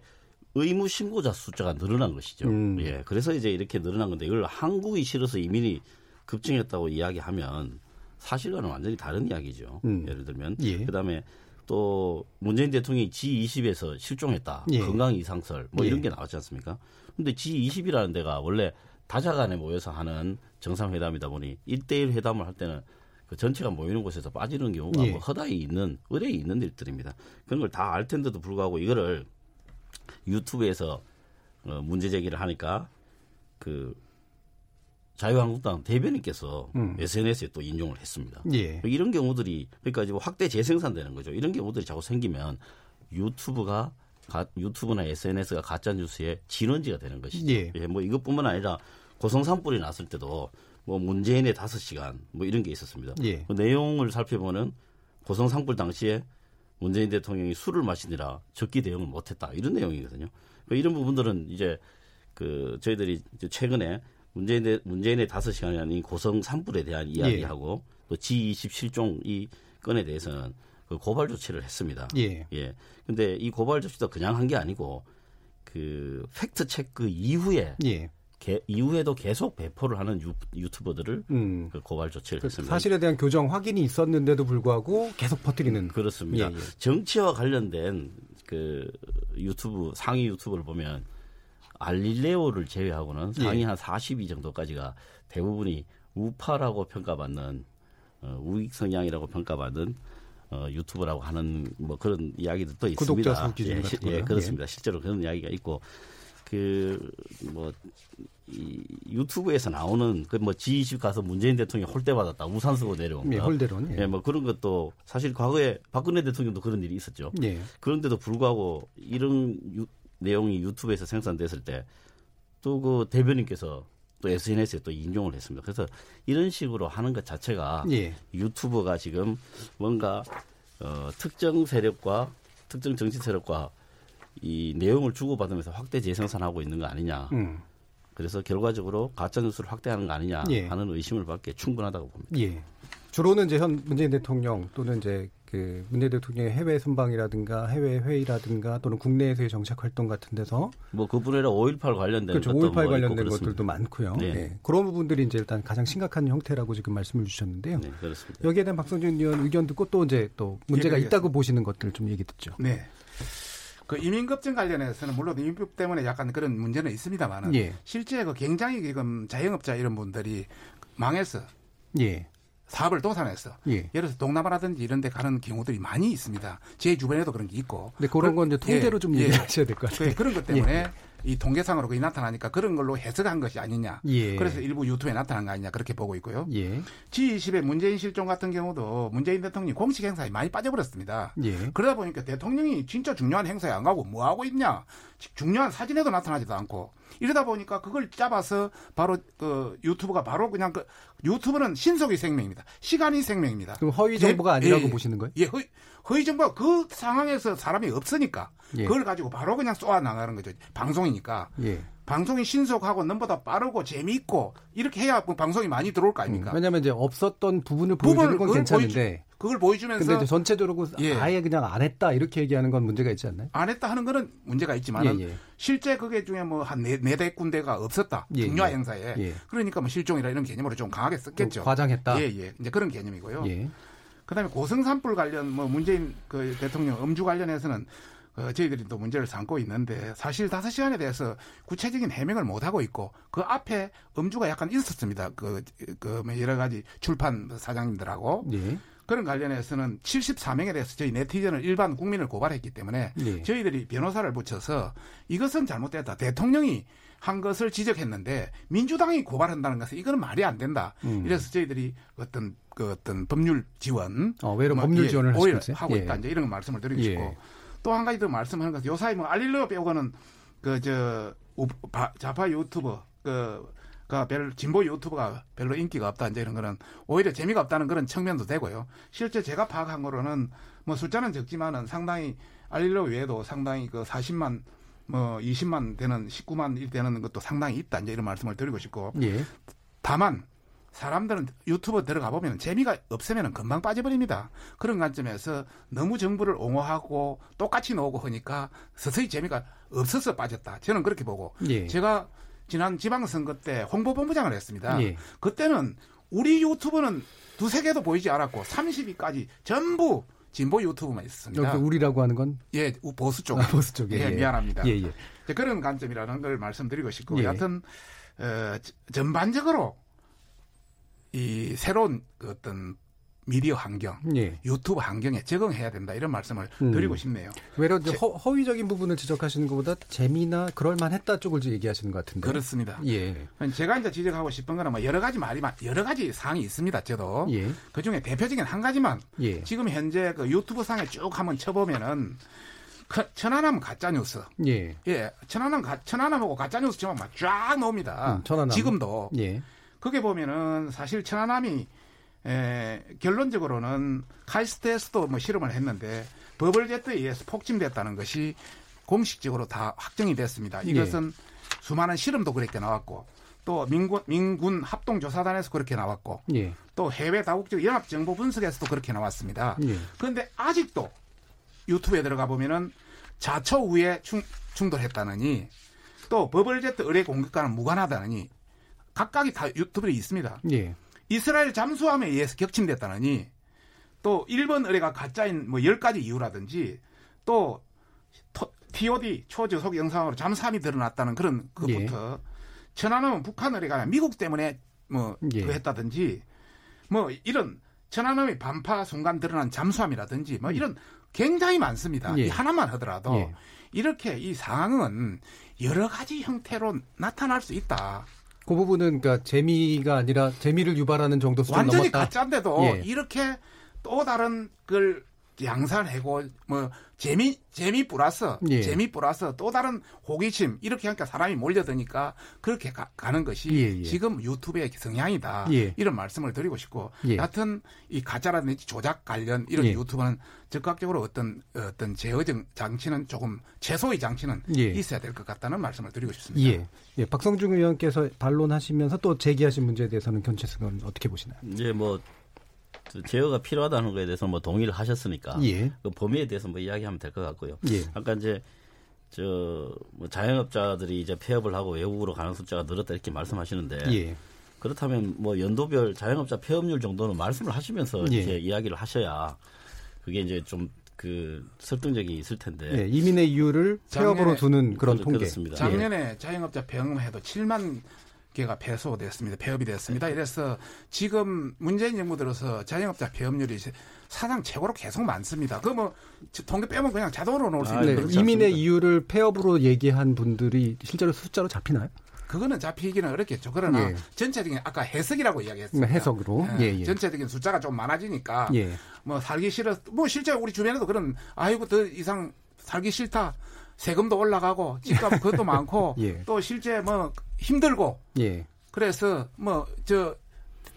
의무 신고자 숫자가 늘어난 것이죠. 음. 예. 그래서 이제 이렇게 늘어난 건데 이걸 한국이 싫어서 이민이 급증했다고 이야기하면 사실과는 완전히 다른 이야기죠. 음. 예를 들면 예. 그다음에 또 문재인 대통령이 G20에서 실종했다. 예. 건강 이상설 뭐 이런 예. 게 나왔지 않습니까? 근데 G20이라는 데가 원래 다자간에 모여서 하는 정상회담이다 보니 1대1 회담을 할 때는 그 전체가 모이는 곳에서 빠지는 경우가 예. 뭐 허다에 있는 의뢰에 있는 일들입니다. 그런 걸 다 알 텐데도 불구하고 이거를 유튜브에서 어, 문제 제기를 하니까 그 자유한국당 대변인께서 음. SNS에 또 인용을 했습니다. 예. 이런 경우들이 그러니까 지금 확대 재생산되는 거죠. 이런 경우들이 자꾸 생기면 유튜브가 가, 유튜브나 SNS가 가짜 뉴스의 진원지가 되는 것이죠. 예. 뭐 이것뿐만 아니라 고성 산불이 났을 때도 뭐 문재인의 다섯 시간 뭐 이런 게 있었습니다. 예. 그 내용을 살펴보면 고성 산불 당시에 문재인 대통령이 술을 마시느라 적기 대응을 못했다 이런 내용이거든요. 그 이런 부분들은 이제 그 저희들이 이제 최근에 문재인의 문재인의 다섯 시간이 아닌 고성 산불에 대한 이야기하고 또 G20 실종 이 건에 대해서는 그 고발 조치를 했습니다. 예. 예. 근데 이 고발 조치도 그냥 한 게 아니고 그 팩트 체크 이후에 예. 게- 이후에도 계속 배포를 하는 유, 유튜버들을 음. 그 고발 조치를 그 했습니다. 사실에 대한 교정 확인이 있었는데도 불구하고 계속 퍼뜨리는 그렇습니다. 예, 예. 정치와 관련된 그 유튜브 상위 유튜브를 보면 알릴레오를 제외하고는 상위 예. 한42 정도까지가 대부분이 우파라고 평가받는 어, 우익 성향이라고 평가받는 어, 유튜브라고 하는 뭐 그런 이야기도 또 구독자 있습니다. 수 기준 예, 같은 시- 예? 그렇습니다. 실제로 그런 이야기가 있고 그뭐 이 유튜브에서 나오는 그 뭐 G20 가서 문재인 대통령이 홀대 받았다 우산 쓰고 내려온 거 예, 홀대론. 예. 예, 뭐 그런 것도 사실 과거에 박근혜 대통령도 그런 일이 있었죠. 예. 그런데도 불구하고 이런 유- 내용이 유튜브에서 생산됐을 때 또 그 대변인께서 또 SNS에 또 인용을 했습니다. 그래서 이런 식으로 하는 것 자체가 예. 유튜브가 지금 뭔가 어, 특정 세력과 특정 정치 세력과 이 내용을 주고받으면서 확대 재생산하고 있는 거 아니냐. 음. 그래서 결과적으로 가짜 뉴스를 확대하는 거 아니냐 예. 하는 의심을 받기에 충분하다고 봅니다. 예. 주로는 이제 현 문재인 대통령 또는 이제 그 문재인 대통령의 해외 순방이라든가 해외 회의라든가 또는 국내에서의 정책 활동 같은 데서 뭐 그뿐 아니라 5.18 관련된 그렇죠. 것도 5.18 뭐 관련된. 것들도 많고요. 네. 예. 그런 부분들이 이제 일단 가장 심각한 형태라고 지금 말씀을 주셨는데요. 네, 그렇습니다. 여기에 대한 박성준 의원 의견 듣고 또 이제 또 문제가 예, 있다고 보시는 것들을 좀 얘기 듣죠. 네. 그 이민급증 관련해서는 물론 이민법 때문에 약간 그런 문제는 있습니다만은 예. 실제 그 굉장히 지금 자영업자 이런 분들이 망해서 예. 사업을 도산했어. 예. 예를 들어서 동남아라든지 이런 데 가는 경우들이 많이 있습니다. 제 주변에도 그런 게 있고. 근데 그런 건 이제 통계로 예, 좀 예. 얘기하셔야 될 것 같아요. 그, 그런 것 때문에 이 통계상으로 그게 나타나니까 그런 걸로 해석한 것이 아니냐. 예. 그래서 일부 유튜브에 나타난 거 아니냐 그렇게 보고 있고요. 예. G20의 문재인 실종 같은 경우도 문재인 대통령이 공식 행사에 많이 빠져버렸습니다. 예. 그러다 보니까 대통령이 진짜 중요한 행사에 안 가고 뭐 하고 있냐? 중요한 사진에도 나타나지도 않고 이러다 보니까 그걸 잡아서 바로 그 유튜브가 바로 그냥 그 유튜브는 신속이 생명입니다. 시간이 생명입니다. 그럼 허위 대- 정보가 아니라고 예, 보시는 거예요? 예, 허위, 허위 정보가 그 상황에서 사람이 없으니까 예. 그걸 가지고 바로 그냥 쏘아 나가는 거죠. 방송이니까. 예. 방송이 신속하고 넘보다 빠르고 재미있고 이렇게 해야 뭐 방송이 많이 들어올 거 아닙니까? 왜냐하면 이제 없었던 부분을 보여주는 건 괜찮은데 보여주- 그걸 보여주면서 근데 전체적으로 예. 아예 그냥 안 했다 이렇게 얘기하는 건 문제가 있지 않나요? 안 했다 하는 거는 문제가 있지만 예, 예. 실제 그게 중에 뭐한 네대 군데가 없었다 예, 중요한 예. 행사에 예. 그러니까 뭐 실종이라 이런 개념으로 좀 강하게 썼겠죠. 좀 과장했다. 예예. 이제 그런 개념이고요. 예. 그다음에 고성산불 관련 뭐 문재인 그 대통령 음주 관련해서는 어, 저희들이 또 문제를 삼고 있는데 사실 다섯 시간에 대해서 구체적인 해명을 못 하고 있고 그 앞에 음주가 약간 있었습니다. 그, 그 여러 가지 출판 사장님들하고 예. 그런 관련해서는 74명에 대해서 저희 네티즌을 일반 국민을 고발했기 때문에 예. 저희들이 변호사를 붙여서 이것은 잘못됐다. 대통령이 한 것을 지적했는데 민주당이 고발한다는 것은 이거는 말이 안 된다. 음. 이래서 저희들이 어떤 그 어떤 법률 지원 어, 외로 뭐, 법률 예, 지원을 있어요? 하고 예. 있다. 이제 이런 말씀을 드리고 예. 싶고 또 한 가지 더 말씀하는 것은 요사이 뭐 알릴레오 빼고는 그 저 좌파 유튜버 그가 별 진보 유튜버가 별로 인기가 없다 이제 이런 거는 오히려 재미가 없다는 그런 측면도 되고요. 실제 제가 파악한 거로는 뭐 숫자는 적지만은 상당히 알릴레오 외에도 상당히 그 40만 뭐 20만 되는 19만 이 되는 것도 상당히 있다 이제 이런 말씀을 드리고 싶고 예. 다만 사람들은 유튜브 들어가 보면 재미가 없으면 금방 빠져버립니다. 그런 관점에서 너무 정부를 옹호하고 똑같이 나오고 하니까 서서히 재미가 없어서 빠졌다. 저는 그렇게 보고 예. 제가 지난 지방선거 때 홍보본부장을 했습니다. 예. 그때는 우리 유튜브는 두세 개도 보이지 않았고 30위까지 전부 진보 유튜브만 있었습니다. 여기 우리라고 하는 건 예, 우- 보수 쪽. 아, 보수 쪽에. 예, 미안합니다. 예, 예. 그런 관점이라는 걸 말씀드리고 싶고 예. 여하튼 어, 저- 전반적으로 이 새로운 그 어떤 미디어 환경, 예. 유튜브 환경에 적응해야 된다 이런 말씀을 음. 드리고 싶네요. 외려 이제 허, 허위적인 부분을 지적하시는 것보다 재미나 그럴만했다 쪽을 얘기하시는 것 같은데. 그렇습니다. 예. 제가 이제 지적하고 싶은 거는 뭐 여러 가지 말이 많- 여러 가지 사항이 있습니다. 저도 예. 그 중에 대표적인 한 가지만 예. 지금 현재 그 유튜브 상에 쭉 한번 쳐보면은 그 천안함 가짜 뉴스, 예. 예, 천안함 가, 천안함하고 가짜 뉴스 지금 막쫙 나옵니다. 음, 천안함. 지금도 예. 그게 보면은 사실 천안함이 에, 결론적으로는 카이스트에서도 뭐 실험을 했는데 버블제트에 의해서 폭침됐다는 것이 공식적으로 다 확정이 됐습니다. 이것은 수많은 실험도 그렇게 나왔고 또 민군, 민군 합동조사단에서 그렇게 나왔고 예. 또 해외 다국적 연합 정보 분석에서도 그렇게 나왔습니다. 예. 그런데 아직도 유튜브에 들어가 보면은 자초 우에 충, 충돌했다느니 또 버블제트 의뢰 공격과는 무관하다느니 각각이 다 유튜브에 있습니다. 예. 이스라엘 잠수함에 의해서 격침됐다느니 또 일본 의뢰가 가짜인 뭐 10가지 이유라든지 또 토- TOD 초저속 영상으로 잠수함이 드러났다는 그런 것부터 천안함은 북한 의뢰가 미국 때문에 뭐 예. 그 했다든지 뭐 이런 천안함이 반파 순간 드러난 잠수함이라든지 뭐 이런 굉장히 많습니다. 예. 이 하나만 하더라도 예. 이렇게 이 상황은 여러 가지 형태로 나타날 수 있다. 그 부분은 그러니까 재미가 아니라 재미를 유발하는 정도 수준 완전히 넘었다. 가짜인데도 예. 이렇게 또 다른 걸 양산하고 뭐 재미 재미 플러스 예. 재미 플러스 또 다른 호기심 이렇게 하니까 사람이 몰려드니까 그렇게 가, 는 것이 예, 예. 지금 유튜브의 성향이다 예. 이런 말씀을 드리고 싶고 예. 여하튼 이 가짜라든지 조작 관련 이런 예. 유튜브는 적극적으로 어떤 어떤 제어 정- 장치는 조금 최소의 장치는 예. 있어야 될 것 같다는 말씀을 드리고 싶습니다. 예. 예. 박성중 의원께서 반론하시면서 또 제기하신 문제에 대해서는 견체승은 어떻게 보시나요? 이제 뭐그 제어가 필요하다는 거에 대해서 뭐 동의를 하셨으니까 예. 그 범위에 대해서 뭐 이야기하면 될 것 같고요. 예. 아까 이제 저뭐 자영업자들이 이제 폐업을 하고 외국으로 가는 숫자가 늘었다 이렇게 말씀하시는데 예. 그렇다면 뭐 연도별 자영업자 폐업률 정도는 말씀을 하시면서 예. 이렇게 이야기를 하셔야 그게 이제 좀 그 설득력이 있을 텐데. 예. 이민의 이유를 폐업으로 작년에 두는 그런 그렇- 통계. 그렇습니다. 작년에 자영업자 병음해도 7만 개가 폐소됐습니다. 폐업이 됐습니다. 이래서 지금 문재인 정부 들어서 자영업자 폐업률이 사상 최고로 계속 많습니다. 그뭐 통계 빼면 그냥 자동으로 나올 수 아, 있는 네. 그렇지 이민의? 이유를 폐업으로 얘기한 분들이 실제로 숫자로 잡히나요? 그거는 잡히기는 어렵겠죠. 그러나 예. 전체적인 아까 해석이라고 이야기했습니다. 해석으로. 예, 예. 전체적인 숫자가 좀 많아지니까 예. 뭐 살기 싫어 뭐 실제 우리 주변에도 그런 아이고 더 이상 살기 싫다 세금도 올라가고 집값 그것도 많고 예. 또 실제 뭐 힘들고 예. 그래서 뭐 저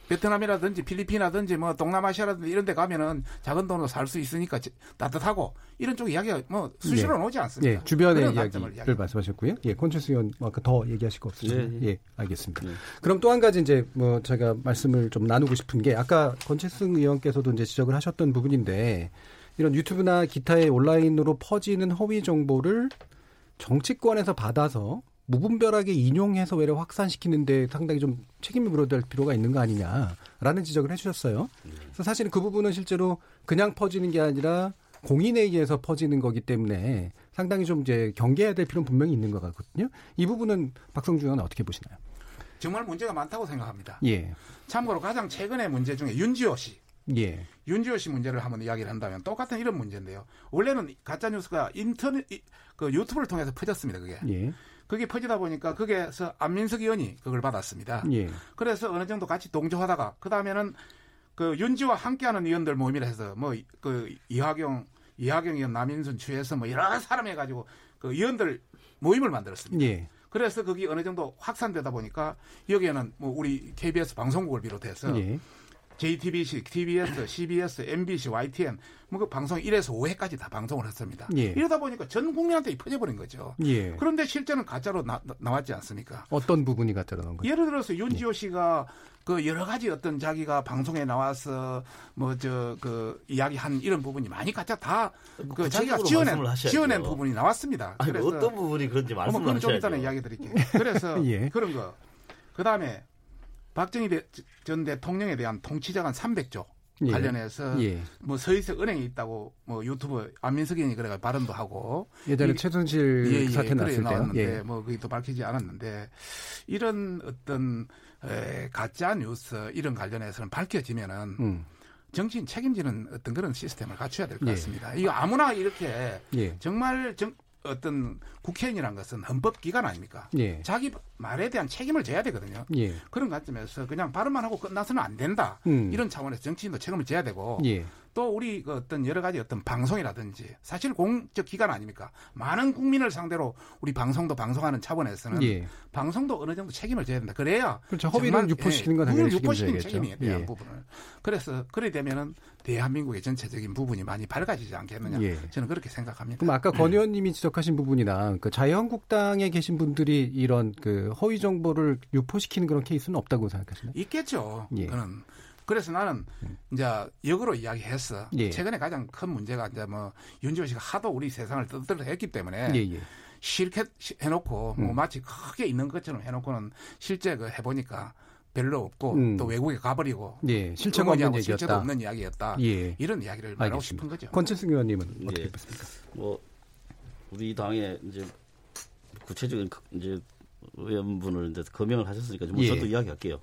베트남이라든지 필리핀이라든지 뭐 동남아시아라든지 이런 데 가면은 작은 돈으로 살 수 있으니까 지- 따뜻하고 이런 쪽 이야기가 뭐 수시로 나오지 않습니까? 예, 주변의 이야기를. 말씀하셨고요. 예, 콘체스 의원 아까 더 얘기하실 거 없으시죠? 네, 예, 알겠습니다. 그럼 또 한 가지 이제 뭐 제가 말씀을 좀 나누고 싶은 게 아까 권채스 의원께서도 이제 지적을 하셨던 부분인데 이런 유튜브나 기타의 온라인으로 퍼지는 허위 정보를 정치권에서 받아서 무분별하게 인용해서 외려 확산시키는데 상당히 좀 책임을 물어야 될 필요가 있는 거 아니냐라는 지적을 해주셨어요. 그래서 사실은 그 부분은 실제로 그냥 퍼지는 게 아니라 공인에 의해서 퍼지는 거기 때문에 상당히 좀 이제 경계해야 될 필요는 분명히 있는 것 같거든요. 이 부분은 박성주 의원은 어떻게 보시나요? 정말 문제가 많다고 생각합니다. 예, 참고로 가장 최근의 문제 중에 윤지호 씨 예, 윤지호 씨 문제를 한번 이야기를 한다면 똑같은 이런 문제인데요. 원래는 가짜 뉴스가 인터넷 이- 그 유튜브를 통해서 퍼졌습니다. 그게 예, 그게 퍼지다 보니까 거기에서 안민석 의원이 그걸 받았습니다. 예, 그래서 어느 정도 같이 동조하다가 그 다음에는 그 윤지와 함께하는 의원들 모임이라 해서 뭐 그 이하경 이하경 의원 남인순 추에서 뭐 여러 사람 해가지고 그 의원들 모임을 만들었습니다. 예, 그래서 거기 어느 정도 확산되다 보니까 여기에는 뭐 우리 KBS 방송국을 비롯해서 예, JTBC, TBS, CBS, MBC, YTN 뭐그 방송 1에서 5회까지 다 방송을 했습니다. 예. 이러다 보니까 전 국민한테 퍼져버린 거죠. 예. 그런데 실제는 가짜로 나, 왔지 않습니까? 어떤 부분이 가짜로 나온 거죠? 예를 들어서 윤지호 씨가 그 여러 가지 어떤 자기가 방송에 나와서 뭐 저 그 이야기한 이런 부분이 많이 가짜 다그 자기가 구체적으로 지어낸 하셔야죠. 지어낸 부분이 나왔습니다. 아니, 그래서 어떤 부분이 그런지 말씀을 그건 좀 하셔야죠. 이따는 이야기 드릴게요. 그래서 예. 그런 거. 그 다음에 박정희 대- 전 대통령에 대한 통치자관 300조 예. 관련해서 예. 뭐 서희석 은행이 있다고 뭐 유튜브 안민석이 그래가 발언도 하고 예전에 이게- 최순실 예, 예, 사태 났을 때요. 예. 뭐 그게 또 밝히지 않았는데 이런 어떤 에, 가짜 뉴스 이런 관련해서는 밝혀지면은 음. 정치인 책임지는 어떤 그런 시스템을 갖춰야 될것 예. 같습니다. 이거 아무나 이렇게 예. 정말 정, 어떤 국회의원이란 것은 헌법 기관 아닙니까? 예. 자기 말에 대한 책임을 져야 되거든요. 예. 그런 관점에서 그냥 발언만 하고 끝나서는 안 된다. 음. 이런 차원에서 정치인도 책임을 져야 되고 예. 또 우리 그 어떤 여러 가지 어떤 방송이라든지 사실 공적 기관 아닙니까? 많은 국민을 상대로 우리 방송도 방송하는 차원에서는 예. 방송도 어느 정도 책임을 져야 된다. 그래야 그렇죠. 허위를 유포시키는 예, 건 당연히 유포시키는. 책임에 대한 예. 부분을 그래서 그래 되면은 대한민국의 전체적인 부분이 많이 밝아지지 않겠느냐 예. 저는 그렇게 생각합니다. 그럼 아까 권 의원님이 지적하신 부분이나 그 자유한국당에 계신 분들이 이런 그 허위 정보를 유포시키는 그런 케이스는 없다고 생각하시나요? 있겠죠. 예. 그는 그래서 나는 이제 역으로 이야기했어. 예. 최근에 가장 큰 문제가 이제 뭐 윤지호 씨가 하도 우리 세상을 떠들어 했기 때문에 예, 예. 실컷 시- 해놓고 뭐 음. 마치 크게 있는 것처럼 해놓고는 실제 그 해보니까 별로 없고 음. 또 외국에 가버리고 예, 실체가 없는 얘기였다. 실체도 없는 이야기였다. 예. 이런 이야기를 말하고 알겠습니다. 싶은 거죠. 권칠승 의원님은 어떻게 예. 보십니까? 뭐 우리 당의 이제 구체적인 그- 이제 의원분을 이제 거명을 하셨으니까 뭐 예. 저도 이야기할게요.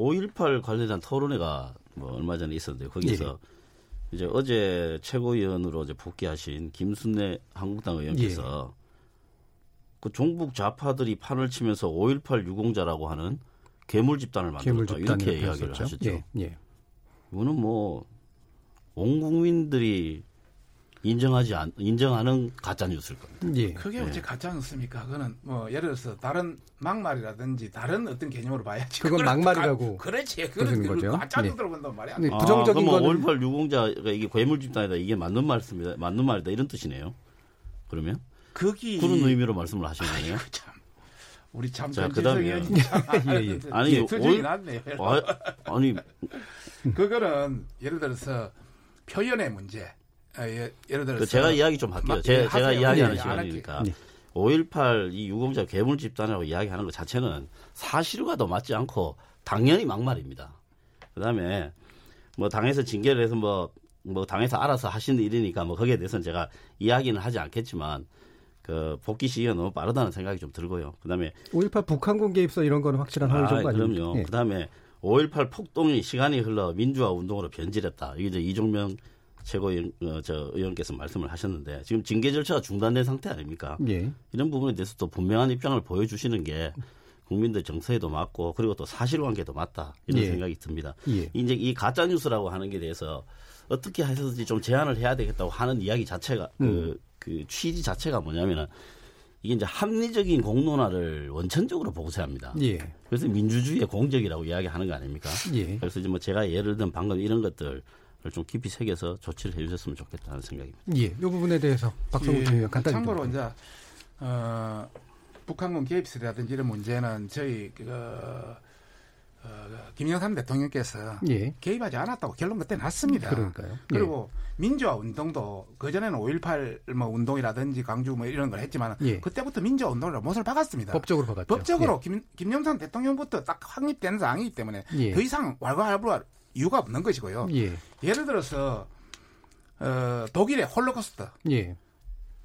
예. 5.18 관련한 토론회가 뭐 얼마 전에 있었는데 거기서 예. 이제 어제 최고위원으로 이제 복귀하신 김순례 한국당 의원께서 예. 그 종북 좌파들이 판을 치면서 5.18 유공자라고 하는 괴물 집단을 괴물 만들었다 집단 이렇게 이야기를. 하셨죠. 예. 예. 이거는 뭐 온 국민들이 인정하지 않 인정하는 가짜 뉴스일 겁니다. 예. 그게 예. 어째 가짜 뉴스입니까? 그거는 뭐 예를 들어서 다른 막말이라든지 다른 어떤 개념으로 봐야지. 그건 그걸 막말이라고 가- 그렇지. 그건 거죠? 가짜 네. 뉴스로 본단 말이야. 네, 부정적인 아, 거는- 5.18 유공자가 이게 괴물 집단이다 이게 맞는 말씀이다 맞는 말이다 이런 뜻이네요. 그러면 거기 그런 의미로 말씀을 하신 거네요. 아이고, 참. 우리 참 자, 그다음에 예, 예. 아니, 수준이 올- 낮네요. 아, 아니 그거는 예를 들어서 표현의 문제. 어, 예, 예를 들어서 그 제가 이야기 좀 할게요. 막- 제, 예, 제가 하세요. 이야기하는 할게요. 시간이니까 네. 5.18이 유공자 괴물 집단이라고 이야기하는 것 자체는 사실과도 맞지 않고 당연히 막말입니다. 그다음에 뭐 당에서 징계를 해서 뭐, 뭐 당에서 알아서 하시는 일이니까 뭐 거기에 대해서는 제가 이야기는 하지 않겠지만 그 복귀 시기가 너무 빠르다는 생각이 좀 들고요. 그다음에 5.18 북한군 개입설 이런 거는 확실한 허위 정보 아? 그럼요. 예. 그다음에 5.18 폭동이 시간이 흘러 민주화 운동으로 변질했다. 이게 이제 이종명 최고위원 어, 저 의원께서 말씀을 하셨는데 지금 징계 절차가 중단된 상태 아닙니까? 예. 이런 부분에 대해서 또 분명한 입장을 보여주시는 게 국민들 정서에도 맞고 그리고 또 사실관계도 맞다 이런 예. 생각이 듭니다. 예. 이제 이 가짜 뉴스라고 하는 게 대해서 어떻게 해서든지 좀 제한을 해야 되겠다고 하는 이야기 자체가 그, 음. 그 취지 자체가 뭐냐면은 이게 이제 합리적인 공론화를 원천적으로 보고세합니다. 예. 그래서 민주주의의 공적이라고 이야기하는 거 아닙니까? 예. 그래서 이제 뭐 제가 예를 든 방금 이런 것들을 좀 깊이 새겨서 조치를 해주셨으면 좋겠다는 생각입니다. 예. 이 부분에 대해서 박성훈 예, 의원 간단히 참고로 좀 이제 어, 북한군 개입설이라든지 이런 문제는 저희 그 어, 김영삼 대통령께서 예. 개입하지 않았다고 결론 그때 났습니다. 그러니까요. 예. 그리고 민주화 운동도 그 전에는 5.18뭐 운동이라든지 강주 뭐 이런 걸 했지만 예. 그때부터 민주화 운동으로 못을 박았습니다. 법적으로 박았죠. 법적으로 김, 김영삼 대통령부터 딱 확립된 사항이기 때문에 예. 더 이상 왈가왈부할 이유가 없는 것이고요. 예. 예를 들어서 어, 독일의 홀로코스트 예.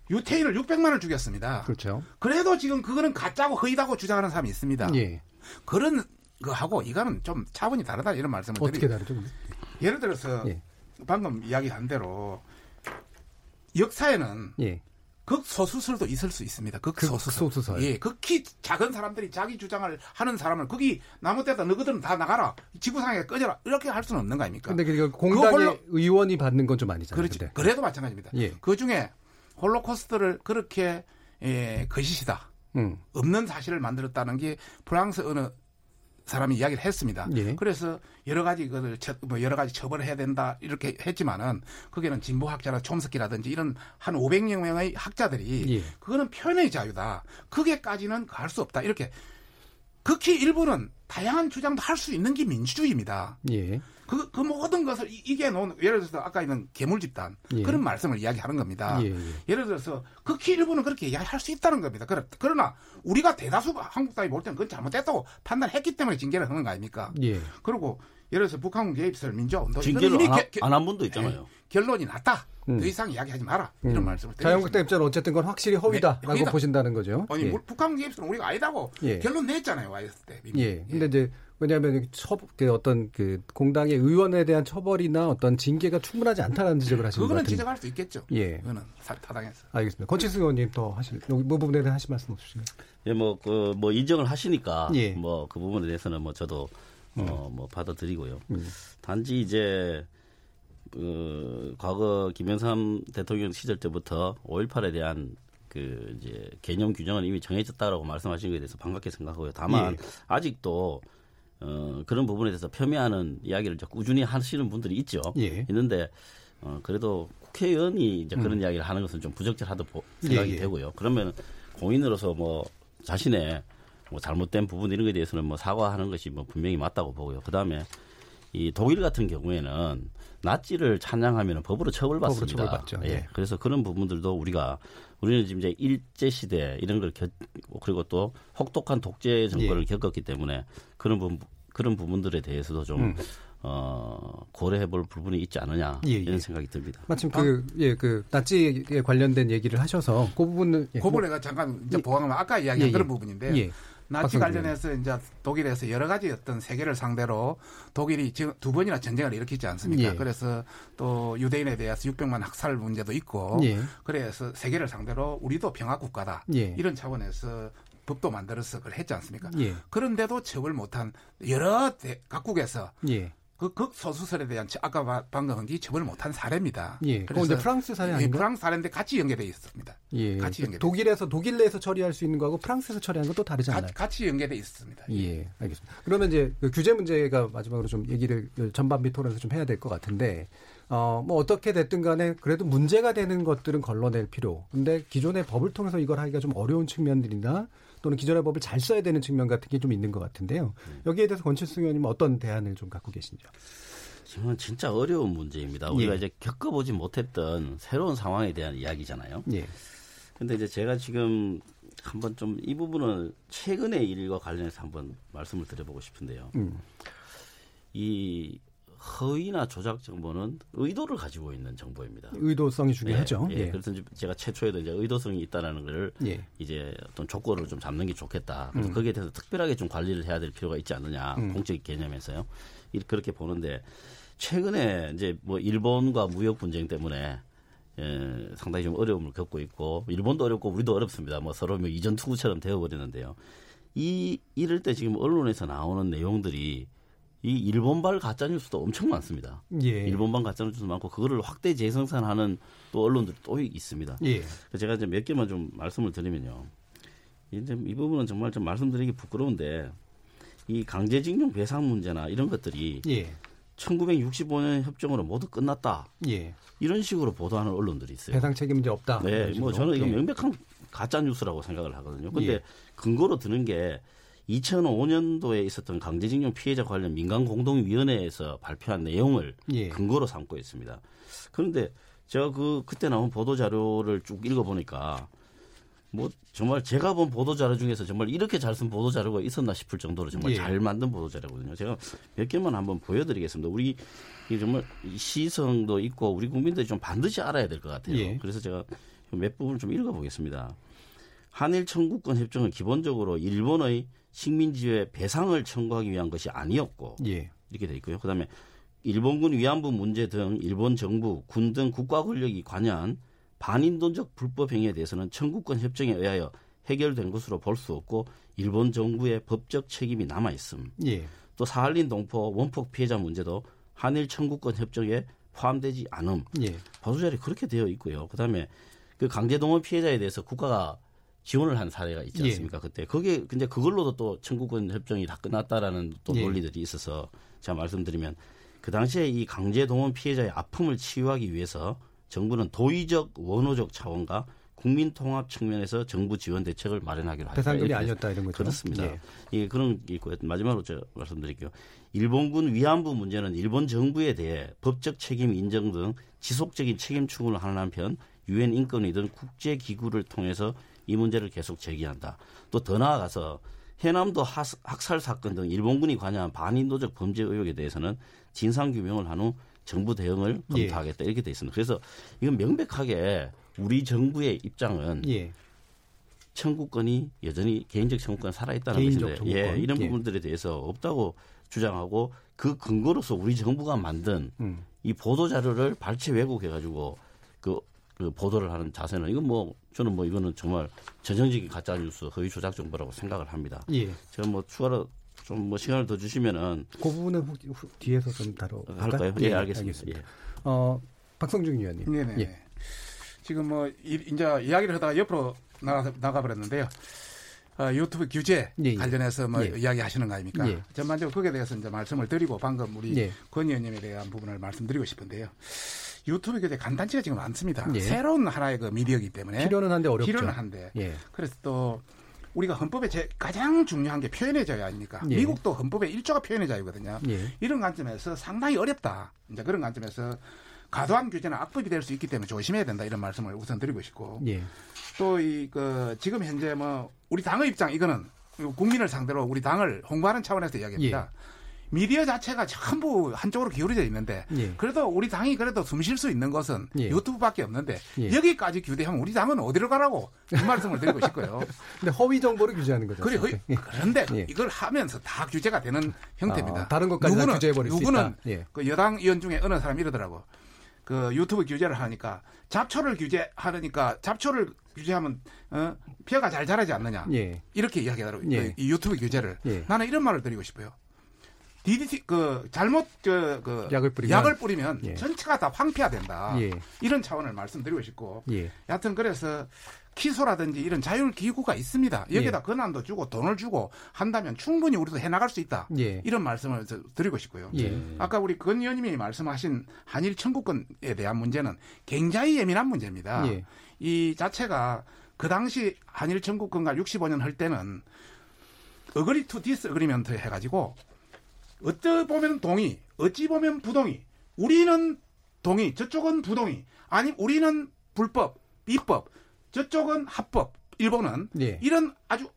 유태인을 600만을 죽였습니다. 그렇죠. 그래도 지금 그거는 가짜고 허위다고 주장하는 사람이 있습니다. 예. 그런 거하고 이거는 좀 차원이 다르다 이런 말씀을 어떻게 드립니다. 다르죠? 예를 들어서 예. 방금 이야기한 대로 역사에는 예. 극소수설도 있을 수 있습니다. 극소수설. 극소수설. 예, 극히 작은 사람들이 자기 주장을 하는 사람을 거기 나무 때다 너희들은 다 나가라. 지구상에 꺼져라. 이렇게 할 수는 없는 거 아닙니까? 근데 그 공당의 홀로- 의원이 받는 건 좀 아니잖아요. 그렇지. 근데. 그래도 마찬가지입니다. 예. 그 중에 홀로코스트를 그렇게 예, 거짓이다. 음. 없는 사실을 만들었다는 게 프랑스 어느 사람이 이야기를 했습니다. 예. 그래서 여러 가지 처, 뭐 여러 가지 처벌을 해야 된다 이렇게 했지만은 거기는 진보 학자나 촘스키라든지 이런 한 500여 명의 학자들이 예. 그거는 표현의 자유다. 그게까지는 갈 수 없다. 이렇게 극히 일부는 다양한 주장도 할 수 있는 게 민주주의입니다. 예. 그, 그 모든 것을 이- 이게 놓은, 예를 들어서 아까 있는 괴물 집단. 예. 그런 말씀을 이야기하는 겁니다. 예, 예. 예를 들어서 극히 일부는 그렇게 이야기할 수 있다는 겁니다. 그러, 그러나 우리가 대다수 한국 사람이 볼 때는 그건 잘못됐다고 판단했기 때문에 징계를 하는 거 아닙니까? 예. 그리고 예를 들어서 북한 개입설 민주화 운동 징계를 이거는 안, 이미 하- 게- 안한 분도 있잖아요. 예, 결론이 났다. 음. 더 이상 이야기하지 마라. 이런 음. 말씀을 드리고 자유한국당 입장은 어쨌든 건 확실히 허위다라고 네, 허위다. 보신다는 거죠. 아니 예. 물- 북한 개입설은 우리가 아니다고 예. 결론 냈잖아요. 와이스 때. 이미. 예. 근데 이제 왜냐하면 처, 그 어떤 그 공당의 의원에 대한 처벌이나 어떤 징계가 충분하지 않다는 지적을 하시는 것 그거는. 지적할 수 있겠죠. 예. 그거는 사- 타당해서. 알겠습니다. 권치수 의원님 더 하실 여기 뭐 부분에 대해 하실 말씀 없으신가요? 예, 뭐, 그, 뭐, 인정을 하시니까, 예. 뭐, 그 부분에 대해서는 뭐, 저도, 어, 뭐, 받아들이고요. 음. 단지 이제, 그, 과거 김영삼 대통령 시절 때부터 5.18에 대한 그, 이제, 개념 규정은 이미 정해졌다라고 말씀하신 것에 대해서 반갑게 생각하고요. 다만, 예. 아직도, 어, 그런 부분에 대해서 폄훼하는 이야기를 저 꾸준히 하시는 분들이 있죠. 예. 있는데, 어, 그래도 국회의원이 이제 그런 음. 이야기를 하는 것은 좀 부적절하다 보 생각이 예, 예. 되고요. 그러면 공인으로서 뭐 자신의 뭐 잘못된 부분 이런 거에 대해서는 뭐 사과하는 것이 뭐 분명히 맞다고 보고요. 그 다음에 이 독일 같은 경우에는 나치를 찬양하면 법으로 처벌받습니다. 법으로 처벌받죠. 예. 예. 그래서 그런 부분들도 우리가 우리는 지금 이제 일제 시대 이런 걸 겪, 그리고 또 혹독한 독재 정권을 예. 겪었기 때문에 그런 부분 그런 부분들에 대해서도 좀 음. 어, 고려해볼 부분이 있지 않느냐 예, 이런 예. 생각이 듭니다. 마침 그, 예, 그, 나치에 관련된 얘기를 하셔서 그 부분은. 예, 그 부분에 가 잠깐 이제 예. 보강하면 아까 이야기한 예, 그런 예. 부분인데 예. 나치 관련해서 이제 독일에서 여러 가지 어떤 세계를 상대로 독일이 지금 두 번이나 전쟁을 일으키지 않습니까? 예. 그래서 또 유대인에 대해서 600만 학살 문제도 있고 예. 그래서 세계를 상대로 우리도 평화 국가다 예. 이런 차원에서 법도 만들어서 그걸 했지 않습니까? 예. 그런데도 처벌 못한 여러 대- 각국에서 예. 그 극소수설에 대한 처- 아까 바- 방금 한 게 처벌 못한 사례입니다. 예. 그건 이제 프랑스 사례 예, 아닌가요? 프랑스 사례인데 같이 연계돼 있습니다. 예. 같이 연계돼 독일에서, 독일 내에서 처리할 수 있는 거하고 프랑스에서 처리하는 건 또 다르지 않나요? 가- 같이 연계돼 있습니다. 예, 알겠습니다. 그러면 이제 그 규제 문제가 마지막으로 좀 얘기를 전반비 토론에서 좀 해야 될 것 같은데, 어, 뭐 어떻게 됐든 간에 그래도 문제가 되는 것들은 걸러낼 필요. 근데 기존의 법을 통해서 이걸 하기가 좀 어려운 측면들이나 또는 기존의 법을 잘 써야 되는 측면 같은 게 좀 있는 것 같은데요. 여기에 대해서 권칠수 의원님은 어떤 대안을 좀 갖고 계신지요? 지금은 진짜 어려운 문제입니다. 우리가 예. 이제 겪어보지 못했던 새로운 상황에 대한 이야기잖아요. 예. 근데 이제 제가 지금 한번 좀 이 부분을 최근의 일과 관련해서 한번 말씀을 드려보고 싶은데요. 음. 이 허위나 조작 정보는 의도를 가지고 있는 정보입니다. 의도성이 중요하죠. 예, 예. 그래서 이제 제가 최초에도 이제 의도성이 있다라는 걸 예. 이제 어떤 조건을 좀 잡는 게 좋겠다. 그래서 음. 거기에 대해서 특별하게 좀 관리를 해야 될 필요가 있지 않느냐. 음. 공적 개념에서요. 이- 그렇게 보는데 최근에 이제 뭐 일본과 무역 분쟁 때문에 예, 상당히 좀 어려움을 겪고 있고 일본도 어렵고 우리도 어렵습니다. 뭐 서로 뭐 이전 투구처럼 되어버리는데요. 이 이럴 때 지금 언론에서 나오는 내용들이 이 일본발 가짜 뉴스도 엄청 많습니다. 예. 일본발 가짜 뉴스도 많고 그거를 확대 재생산하는 또 언론들이 또 있습니다. 예. 제가 이제 몇 개만 좀 말씀을 드리면요. 이제 이 부분은 정말 좀 말씀드리기 부끄러운데 이 강제징용 배상 문제나 이런 것들이 예. 1965년 협정으로 모두 끝났다. 예. 이런 식으로 보도하는 언론들이 있어요. 배상 책임제 없다. 네, 뭐. 저는 이거 예. 명백한 가짜 뉴스라고 생각을 하거든요. 근데 예. 근거로 드는 게 2005년도에 있었던 강제징용 피해자 관련 민간 공동위원회에서 발표한 내용을 예. 근거로 삼고 있습니다. 그런데 제가 그 그때 나온 보도 자료를 쭉 읽어 보니까 뭐 정말 제가 본 보도 자료 중에서 정말 이렇게 잘 쓴 보도 자료가 있었나 싶을 정도로 정말 예. 잘 만든 보도 자료거든요. 제가 몇 개만 한번 보여드리겠습니다. 우리 이 정말 이 시성도 있고 우리 국민들이 좀 반드시 알아야 될 것 같아요. 예. 그래서 제가 몇 부분을 좀 읽어보겠습니다. 한일 청구권 협정은 기본적으로 일본의 식민지의 배상을 청구하기 위한 것이 아니었고 예. 이렇게 돼 있고요. 그다음에 일본군 위안부 문제 등 일본 정부, 군 등 국가 권력이 관여한 반인도적 불법 행위에 대해서는 청구권 협정에 의하여 해결된 것으로 볼 수 없고 일본 정부의 법적 책임이 남아 있음. 예. 또 사할린 동포 원폭 피해자 문제도 한일 청구권 협정에 포함되지 않음. 예. 보도자료 그렇게 되어 있고요. 그다음에 그 강제동원 피해자에 대해서 국가가 지원을 한 사례가 있지 예. 않습니까? 그때 그게 근데 그걸로도 또 청구권 협정이 다 끝났다라는 또 예. 논리들이 있어서 제가 말씀드리면 그 당시에 이 강제 동원 피해자의 아픔을 치유하기 위해서 정부는 도의적 원호적 차원과 국민 통합 측면에서 정부 지원 대책을 마련하기로 하죠. 배상금이 아니었다 이런 거죠. 그렇습니다. 예. 예, 그런 게 있고 마지막으로 제가 말씀드릴게요. 일본군 위안부 문제는 일본 정부에 대해 법적 책임 인정 등 지속적인 책임 추구를 하는 한편 유엔 인권위 등 국제 기구를 통해서 이 문제를 계속 제기한다. 또 더 나아가서 해남도 학살 사건 등 일본군이 관여한 반인도적 범죄 의혹에 대해서는 진상 규명을 한 후 정부 대응을 예. 검토하겠다 이렇게 돼 있습니다. 그래서 이건 명백하게 우리 정부의 입장은 예. 청구권이 여전히 개인적 청구권 살아있다는 개인적 것인데 청구권. 예, 이런 예. 부분들에 대해서 없다고 주장하고 그 근거로서 우리 정부가 만든 음. 이 보도 자료를 발췌 왜곡해가지고 그, 그 보도를 하는 자세는 이건 뭐 저는 뭐 이거는 정말 전형적인 가짜 뉴스 허위 조작 정보라고 생각을 합니다. 예. 제가 뭐 추가로 좀 뭐 시간을 더 주시면은 그 부분은 후, 후- 뒤에서 좀 다뤄 할까요? 예, 알겠습니다. 예. 어, 박성중 의원님. 네네. 예. 지금 뭐 이, 이제 이야기를 하다가 옆으로 나가 나가 버렸는데요. 어, 유튜브 규제 예, 예. 관련해서 뭐 예. 이야기하시는 거 아닙니까? 예. 전반적으로 거기에 대해서 이제 말씀을 드리고 방금 우리 예. 권 의원님에 대한 부분을 말씀드리고 싶은데요. 유튜브 규제 간단치가 지금 많습니다. 예. 새로운 하나의 그 미디어이기 때문에 필요는 한데 어렵죠. 필요는 한데 예. 그래서 또 우리가 헌법에 제 가장 중요한 게 표현의 자유 아닙니까? 예. 미국도 헌법의 일조가 표현의 자유거든요. 예. 이런 관점에서 상당히 어렵다. 이제 그런 관점에서 과도한 규제는 악법이 될 수 있기 때문에 조심해야 된다 이런 말씀을 우선 드리고 싶고 예. 또이 그 지금 현재 뭐 우리 당의 입장 이거는 국민을 상대로 우리 당을 홍보하는 차원에서 이야기합니다. 미디어 자체가 전부 한쪽으로 기울어져 있는데 예. 그래도 우리 당이 그래도 숨 쉴 수 있는 것은 예. 유튜브밖에 없는데 예. 여기까지 규제하면 우리 당은 어디로 가라고 이 말씀을 드리고 싶고요. 근데 허위 정보를 규제하는 거죠. 허- 그런데 예. 이걸 하면서 다 규제가 되는 형태입니다. 아, 다른 것까지 다 누구는, 규제해버릴 수 누구는 있다. 예. 그 여당 의원 중에 어느 사람이 이러더라고. 그 유튜브 규제를 하니까 잡초를 규제하니까 잡초를 규제하면 어, 벼가 잘 자라지 않느냐. 예. 이렇게 이야기하더라고요. 예. 이 유튜브 규제를. 예. 나는 이런 말을 드리고 싶어요. DDT 그 잘못 그, 그 약을 뿌리면. 약을 뿌리면 예. 전체가 다 황폐화된다. 예. 이런 차원을 말씀드리고 싶고 예. 여하튼 그래서 키소라든지 이런 자율 기구가 있습니다. 여기다 예. 권한도 주고 돈을 주고 한다면 충분히 우리도 해나갈 수 있다. 예. 이런 말씀을 저- 드리고 싶고요. 예. 아까 우리 권 의원님이 말씀하신 한일 청구권에 대한 문제는 굉장히 예민한 문제입니다. 예. 이 자체가 그 당시 한일 청구권과 65년 할 때는 agree to disagreement 해가지고 어찌 보면 동의, 어찌 보면 부동의. 우리는 동의, 저쪽은 부동의. 아니 우리는 불법, 비법, 저쪽은 합법. 일본은 예. 이런 아주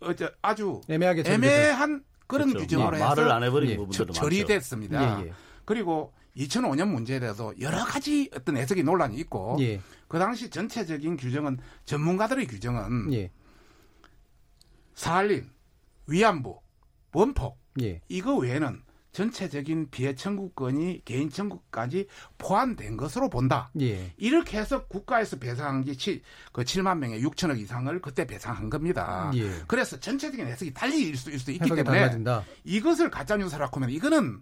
어, 저, 아주 애매하게 애매한 그런 그렇죠. 규정으로 예, 해서 말을 안 해버린 예, 부분들도 처-. 처리됐습니다. 예, 예. 그리고 2005년 문제에 대해서 여러 가지 어떤 해석이 논란이 있고 예. 그 당시 전체적인 규정은 전문가들의 규정은 예. 사할린, 위안부, 원폭 예. 이거 외에는 전체적인 피해 청구권이 개인 청구까지 포함된 것으로 본다. 예. 이렇게 해서 국가에서 배상한 게 치, 그 7만 명의 6천억 이상을 그때 배상한 겁니다. 예. 그래서 전체적인 해석이 달리 일 수, 일 수 있기 해석이 때문에 달라진다. 이것을 가짜 뉴스라고 하면 이거는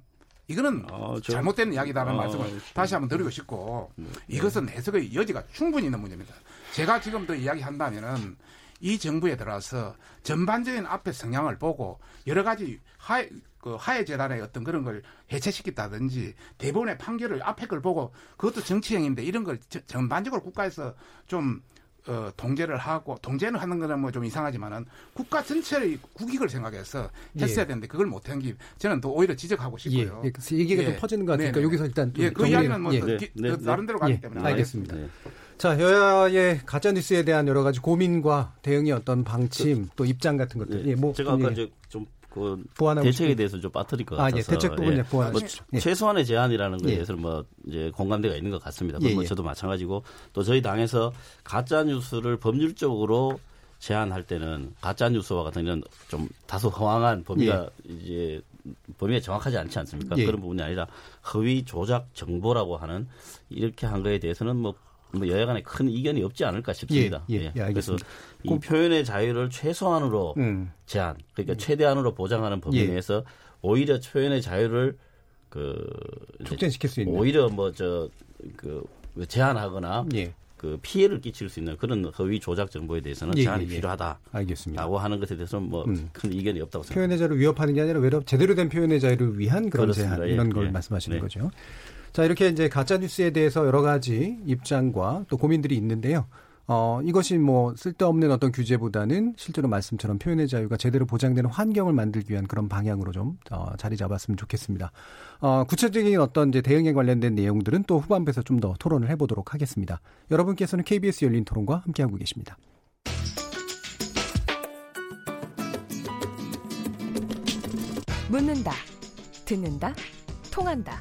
이거는 어, 저- 잘못된 이야기다라는 어, 말씀을 좀- 다시 한번 드리고 싶고 이것은 해석의 여지가 충분히 있는 문제입니다. 제가 지금 더 이야기한다면은 이 정부에 들어서 전반적인 앞에 성향을 보고 여러 가지 하해, 그 하해 재단의 어떤 그런 걸 해체시켰다든지 대법원의 판결을 앞에 걸 보고 그것도 정치행위인데 이런 걸 저- 전반적으로 국가에서 좀 어, 통제를 하고 통제는 하는 거는 뭐 좀 이상하지만은 국가 전체의 국익을 생각해서 했어야 예. 되는데 그걸 못한 게 저는 또 오히려 지적하고 예. 싶고요. 예. 그래서 얘기가 좀 예. 퍼지는 것 같으니까 네네. 여기서 일단 좀 예, 그 이야기는 뭐 예. 또 네, 기- 네, 그 네. 다른 데로 가기 예, 때문에 알겠습니다. 네. 자, 여야의 가짜 뉴스에 대한 여러 가지 고민과 대응의 어떤 방침 또 입장 같은 것들. 네. 예, 뭐 제가 아까 예. 이제 좀그 보완하고 대책에 싶은- 대해서 좀 빠뜨릴 것 아, 같아서 예, 대책 부분에 보완하고 뭐 싶죠. 예. 최소한의 제한이라는 거에 예. 대해서는 뭐 이제 공감대가 있는 것 같습니다. 예, 뭐 예. 저도 마찬가지고 또 저희 당에서 가짜 뉴스를 법률적으로 제한할 때는 가짜 뉴스와 같은 이런 좀 다소 허황한 범위가 이제 범위가 정확하지 않지 않습니까? 예. 그런 부분이 아니라 허위 조작 정보라고 하는 이렇게 한 거에 대해서는 뭐, 뭐 여야 간에 큰 이견이 없지 않을까 싶습니다. 예, 예, 예, 그래서 알겠습니다. 이 꼭- 표현의 자유를 최소한으로 음. 제한, 그러니까 최대한으로 보장하는 범위 예. 내에서 오히려 표현의 자유를 그 촉진시킬 수 있는. 오히려 뭐 저 그 제한하거나 예. 그 피해를 끼칠 수 있는 그런 허위 조작 정보에 대해서는 예, 제한이 예, 예. 필요하다라고 알겠습니다. 하는 것에 대해서는 뭐 음. 큰 이견이 없다고 생각합니다. 표현의 자유를 위협하는 게 아니라 외로 제대로 된 표현의 자유를 위한 그런 그렇습니다. 제한 예, 이런 걸 예. 말씀하시는 네. 거죠. 자 이렇게 이제 가짜 뉴스에 대해서 여러 가지 입장과 또 고민들이 있는데요. 어 이것이 뭐 쓸데없는 어떤 규제보다는 실제로 말씀처럼 표현의 자유가 제대로 보장되는 환경을 만들기 위한 그런 방향으로 좀 어, 자리 잡았으면 좋겠습니다. 어, 구체적인 어떤 이제 대응에 관련된 내용들은 또 후반부에서 좀 더 토론을 해보도록 하겠습니다. 여러분께서는 KBS 열린 토론과 함께하고 계십니다. 묻는다, 듣는다, 통한다.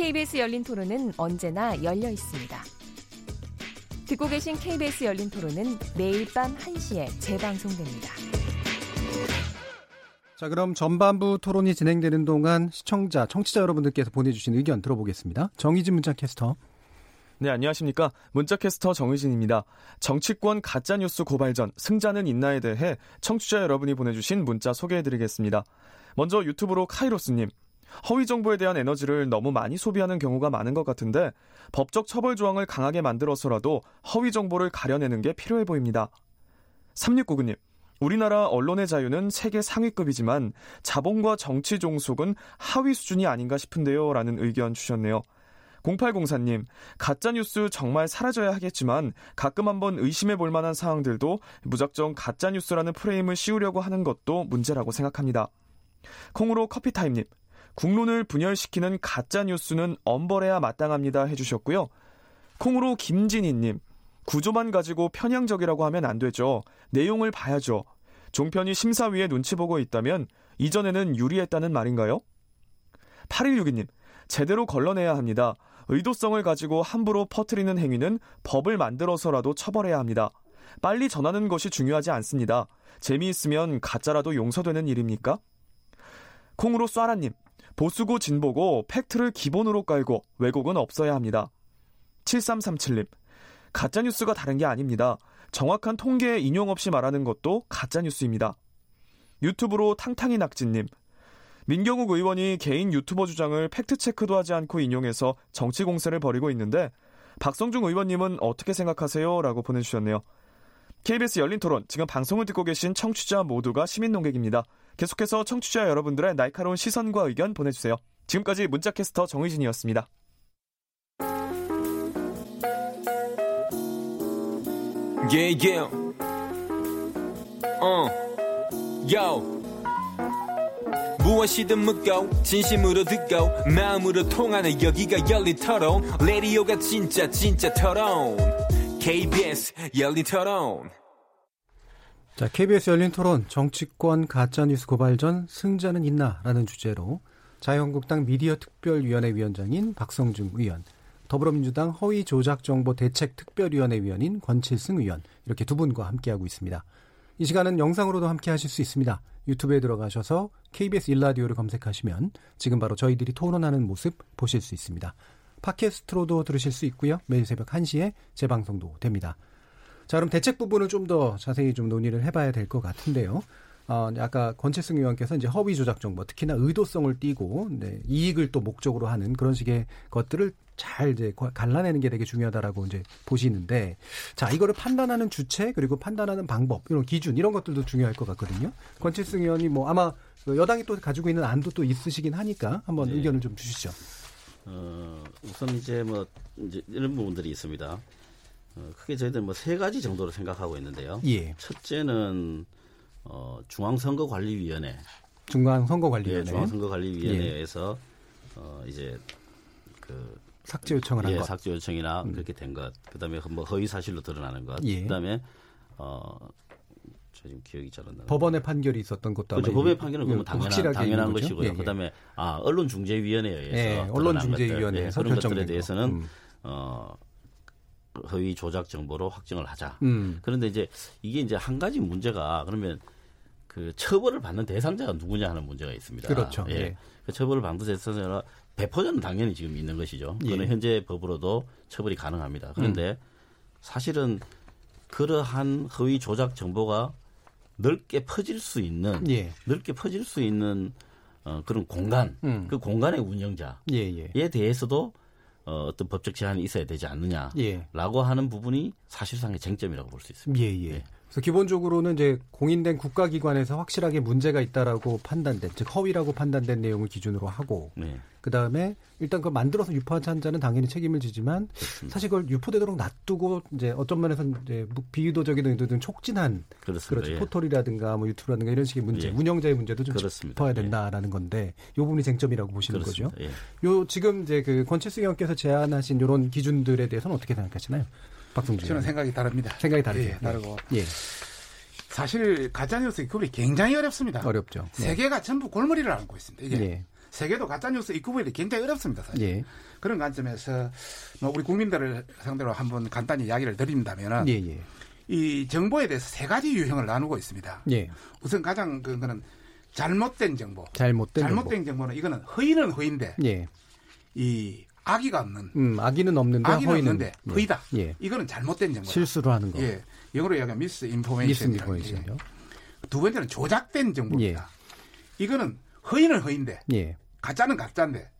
KBS 열린 토론은 언제나 열려 있습니다. 듣고 계신 KBS 열린 토론은 매일 밤 1시에 재방송됩니다. 자, 그럼 전반부 토론이 진행되는 동안 시청자, 청취자 여러분들께서 보내주신 의견 들어보겠습니다. 정희진 문자 캐스터. 네, 안녕하십니까. 문자캐스터 정의진입니다. 정치권 가짜뉴스 고발전 승자는 있나에 대해 청취자 여러분이 보내주신 문자 소개해드리겠습니다. 먼저 유튜브로 카이로스님. 허위 정보에 대한 에너지를 너무 많이 소비하는 경우가 많은 것 같은데 법적 처벌 조항을 강하게 만들어서라도 허위 정보를 가려내는 게 필요해 보입니다. 3699님. 우리나라 언론의 자유는 세계 상위급이지만 자본과 정치 종속은 하위 수준이 아닌가 싶은데요. 라는 의견 주셨네요. 0804님, 가짜뉴스 정말 사라져야 하겠지만 가끔 한번 의심해 볼 만한 사항들도 무작정 가짜뉴스라는 프레임을 씌우려고 하는 것도 문제라고 생각합니다. 콩으로 커피타임님, 국론을 분열시키는 가짜 뉴스는 엄벌해야 마땅합니다 해주셨고요. 콩으로 김진희님, 구조만 가지고 편향적이라고 하면 안 되죠. 내용을 봐야죠. 종편이 심사위에 눈치 보고 있다면 이전에는 유리했다는 말인가요? 8162님, 제대로 걸러내야 합니다. 의도성을 가지고 함부로 퍼뜨리는 행위는 법을 만들어서라도 처벌해야 합니다. 빨리 전하는 것이 중요하지 않습니다. 재미있으면 가짜라도 용서되는 일입니까? 콩으로 쏴라님, 보수고 진보고 팩트를 기본으로 깔고 왜곡은 없어야 합니다. 7337님, 가짜뉴스가 다른 게 아닙니다. 정확한 통계 인용 없이 말하는 것도 가짜뉴스입니다. 유튜브로 탕탕이 낙지님, 민경욱 의원이 개인 유튜버 주장을 팩트체크도 하지 않고 인용해서 정치 공세를 벌이고 있는데 박성중 의원님은 어떻게 생각하세요? 라고 보내주셨네요. KBS 열린 토론, 지금 방송을 듣고 계신 청취자 모두가 시민 농객입니다. 계속해서 청취자 여러분들의 날카로운 시선과 의견 보내주세요. 지금까지 문자캐스터 정의진이었습니다. Yeah, yeah. 어, yo. 무엇이든 묻고 진심으로 듣고 마음으로 통하는 여기가 열린 토론 레디오가 진짜 진짜 토론 KBS 열린 토론 자, KBS 열린 토론 정치권 가짜뉴스 고발전 승자는 있나라는 주제로 자유한국당 미디어 특별위원회 위원장인 박성중 의원, 더불어민주당 허위 조작 정보 대책 특별위원회 위원인 권칠승 의원 이렇게 두 분과 함께하고 있습니다. 이 시간은 영상으로도 함께 하실 수 있습니다. 유튜브에 들어가셔서 KBS 일라디오를 검색하시면 지금 바로 저희들이 토론하는 모습 보실 수 있습니다. 팟캐스트로도 들으실 수 있고요. 매일 새벽 1시에 재방송도 됩니다. 자, 그럼 대책 부분을 좀 더 자세히 좀 논의를 해봐야 될 것 같은데요. 어, 아까 권채승 의원께서 이제 허위 조작 정보, 특히나 의도성을 띠고 네, 이익을 또 목적으로 하는 그런 식의 것들을 잘 이제 갈라내는 게 되게 중요하다라고 이제 보시는데 자 이거를 판단하는 주체 그리고 판단하는 방법 이런 기준 이런 것들도 중요할 것 같거든요. 권칠승 의원이 뭐 아마 그 여당이 또 가지고 있는 안도 또 있으시긴 하니까 한번 네. 의견을 좀 주시죠. 어, 우선 이제 뭐 이제 이런 부분들이 있습니다. 어, 크게 저희들 뭐 세 가지 정도로 생각하고 있는데요. 예. 첫째는 어, 중앙선거관리위원회. 중앙선거관리위원회. 예, 중앙선거관리위원회에서 예. 어, 이제 그 삭제 요청을 한 예, 것. 삭제 요청이나 음. 그렇게 된 것. 그다음에 뭐 허위 사실로 드러나는 것. 예. 그다음에 어. 저 지금 기억이 잘 안 나요. 법원의 판결이 있었던 것도 그렇죠. 법원의 판결은 그러면 당연한, 당연한 것이고요. 예, 예. 그다음에 아 언론중재위원회에 의해서 예, 언론중재위원회에서 예, 그런 것들에 대해서는 음. 어 허위 조작 정보로 확정을 하자. 음. 그런데 이제 이게 이제 한 가지 문제가 그러면 그 처벌을 받는 대상자가 누구냐 하는 문제가 있습니다. 그렇죠. 예. 예. 그 처벌을 받는 대상자가 배포자는 당연히 지금 있는 것이죠. 그거는 예. 현재 법으로도 처벌이 가능합니다. 그런데 음. 사실은 그러한 허위 조작 정보가 넓게 퍼질 수 있는 예. 넓게 퍼질 수 있는 어, 그런 공간, 음. 그 공간의 운영자에 예, 대해서도 어, 어떤 법적 제한이 있어야 되지 않느냐라고 예. 하는 부분이 사실상의 쟁점이라고 볼 수 있습니다. 예, 예. 그래서 기본적으로는 이제 공인된 국가기관에서 확실하게 문제가 있다라고 판단된, 즉 허위라고 판단된 내용을 기준으로 하고, 네. 그 다음에 일단 그 만들어서 유포한 자는 당연히 책임을 지지만 사실 그걸 유포되도록 놔두고 이제 어떤 면에서 이제 비유도적인 의도든 촉진한 그렇습니다. 그렇죠 예. 포털이라든가 뭐 유튜브라든가 이런 식의 문제, 예. 운영자의 문제도 좀 그렇습니다. 짚어야 된다라는 건데 요 부분이 쟁점이라고 보시는 그렇습니다. 거죠. 예. 요 지금 이제 그 권칠수 의원께서 제안하신 이런 기준들에 대해서는 어떻게 생각하시나요, 박성준? 저는? 생각이 다릅니다. 생각이 다르죠. 예, 다르고. 예. 사실 가짜뉴스 입구분이 굉장히 어렵습니다. 어렵죠. 네. 세계가 전부 골머리를 앓고 있습니다. 이게 예. 세계도 가짜뉴스 입구분이 굉장히 어렵습니다. 사실. 예. 그런 관점에서 뭐 우리 국민들을 상대로 한번 간단히 이야기를 드린다면은 예, 예. 이 정보에 대해서 세 가지 유형을 나누고 있습니다. 예. 우선 가장 그 거는 잘못된 정보. 잘못된 잘못된 정보 는 이거는 허위는 허위인데 예. 이 악의가 없는 음, 악의는 없는데 악의는 허위는 없는데 예. 허위다. 예. 이거는 잘못된 정보. 실수로 하는 거. 예. 영어로 이야기하면 미스 인포메이션. 미스 인포메이션이요. 두 번째는 조작된 정보입니다. 이거는 허위는 허위인데 예. 가짜는 가짜인데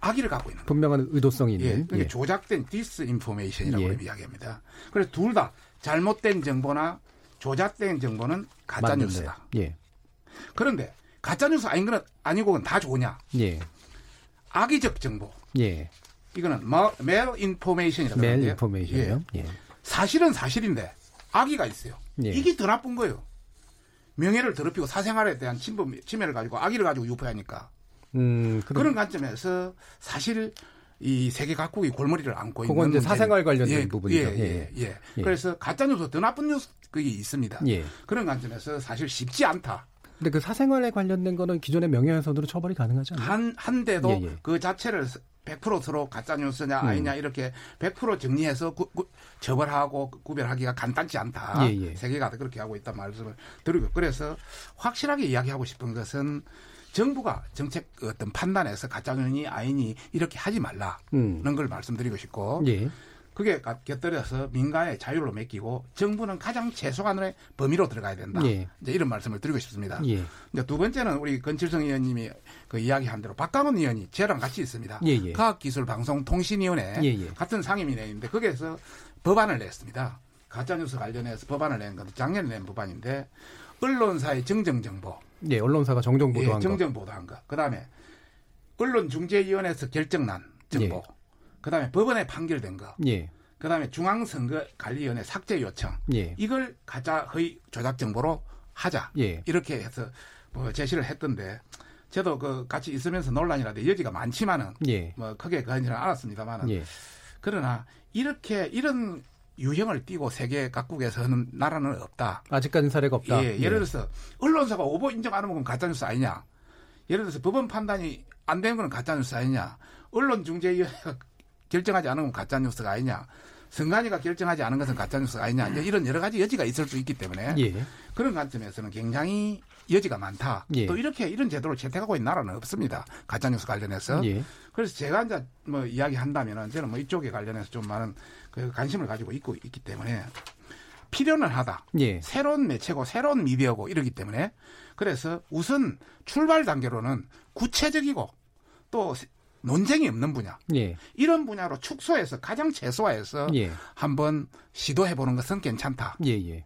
악의를 갖고 있는. 분명한 의도성이 예. 있는. 그게 조작된 disinformation이라고 예. 이야기합니다. 그래서 둘 다 잘못된 정보나 조작된 정보는 가짜. 뉴스다. 예. 그런데 가짜 뉴스 아닌 거는 아니고는 다 좋으냐? 예. 악의적 정보. 예. 이거는 malinformation이라고 malinformation이요. 예. 사실은 사실인데 악의가 있어요. 예. 이게 더 나쁜 거예요. 명예를 더럽히고 사생활에 대한 침범, 침해를 가지고 악의를 가지고 유포하니까. 음, 그런 그런 관점에서 사실 이 세계 각국이 골머리를 안고 있는 그건 이제 사생활 관련된 예, 부분이죠. 예, 예, 예. 예. 예. 그래서 가짜 뉴스 더 나쁜 뉴스 그게 있습니다. 예. 그런 관점에서 사실 쉽지 않다. 근데 그 사생활에 관련된 거는 기존의 명예훼손으로 처벌이 가능하지 않나요? 한 한데도 예, 예. 그 자체를 100% 서로 가짜 뉴스냐 음. 아니냐 이렇게 100% 정리해서 구, 구- 처벌하고 구별하기가 간단치 않다. 예, 예. 세계가 그렇게 하고 있다 말씀을 드리고 그래서 확실하게 이야기하고 싶은 것은 정부가 정책 어떤 판단에서 가짜 뉴스니 아니니 이렇게 하지 말라는 음. 걸 말씀드리고 싶고 예. 그게 가- 곁들여서 민간의 자유로 맡기고 정부는 가장 최소한의 범위로 들어가야 된다. 예. 이제 이런 말씀을 드리고 싶습니다. 예. 이제 두 번째는 우리 건칠성 의원님이 그 이야기한 대로 박강원 의원이 저랑 같이 있습니다. 예, 예. 과학기술방송통신위원회 예, 예. 같은 상임위원회인데 거기에서 법안을 냈습니다. 가짜뉴스 관련해서 법안을 낸 건데 작년에 낸 법안인데 언론사의 정정정보, 예, 언론사가 정정 예, 보도한 거. 정정 보도한 거. 그다음에 언론중재위원회에서 결정난 정보. 그다음에 법원에 판결된 거. 예. 그다음에 중앙선거관리위원회 삭제 요청. 예. 이걸 가짜 허위 조작 정보로 하자. 예. 이렇게 해서 뭐 제시를 했던데 저도 그 같이 있으면서 논란이라도 여지가 많지만은 예. 뭐 크게 그런지는 알았습니다만은 예. 그러나 이렇게 이런 유형을 띠고 세계 각국에서 하는 나라는 없다. 아직까지는 사례가 없다. 예, 예를 들어서 언론사가 오보 인정 안 하면 그건 가짜뉴스 아니냐. 예를 들어서 법원 판단이 안 되는 건 가짜뉴스 아니냐. 언론중재위원회가 결정하지 않은 건 가짜뉴스가 아니냐. 선관위가 결정하지 않은 것은 가짜뉴스가 아니냐. 이런 여러 가지 여지가 있을 수 있기 때문에 예. 그런 관점에서는 굉장히 여지가 많다. 예. 또 이렇게 이런 제도를 채택하고 있는 나라는 없습니다. 가짜뉴스 관련해서. 예. 그래서 제가 이제 뭐 이야기한다면은 저는 뭐 이쪽에 관련해서 좀 많은 그 관심을 가지고 있고 있기 때문에 필요는 하다. 예. 새로운 매체고 새로운 미디어고 이러기 때문에 그래서 우선 출발 단계로는 구체적이고 또 논쟁이 없는 분야 예. 이런 분야로 축소해서 가장 최소화해서 예. 한번 시도해 보는 것은 괜찮다. 예, 예.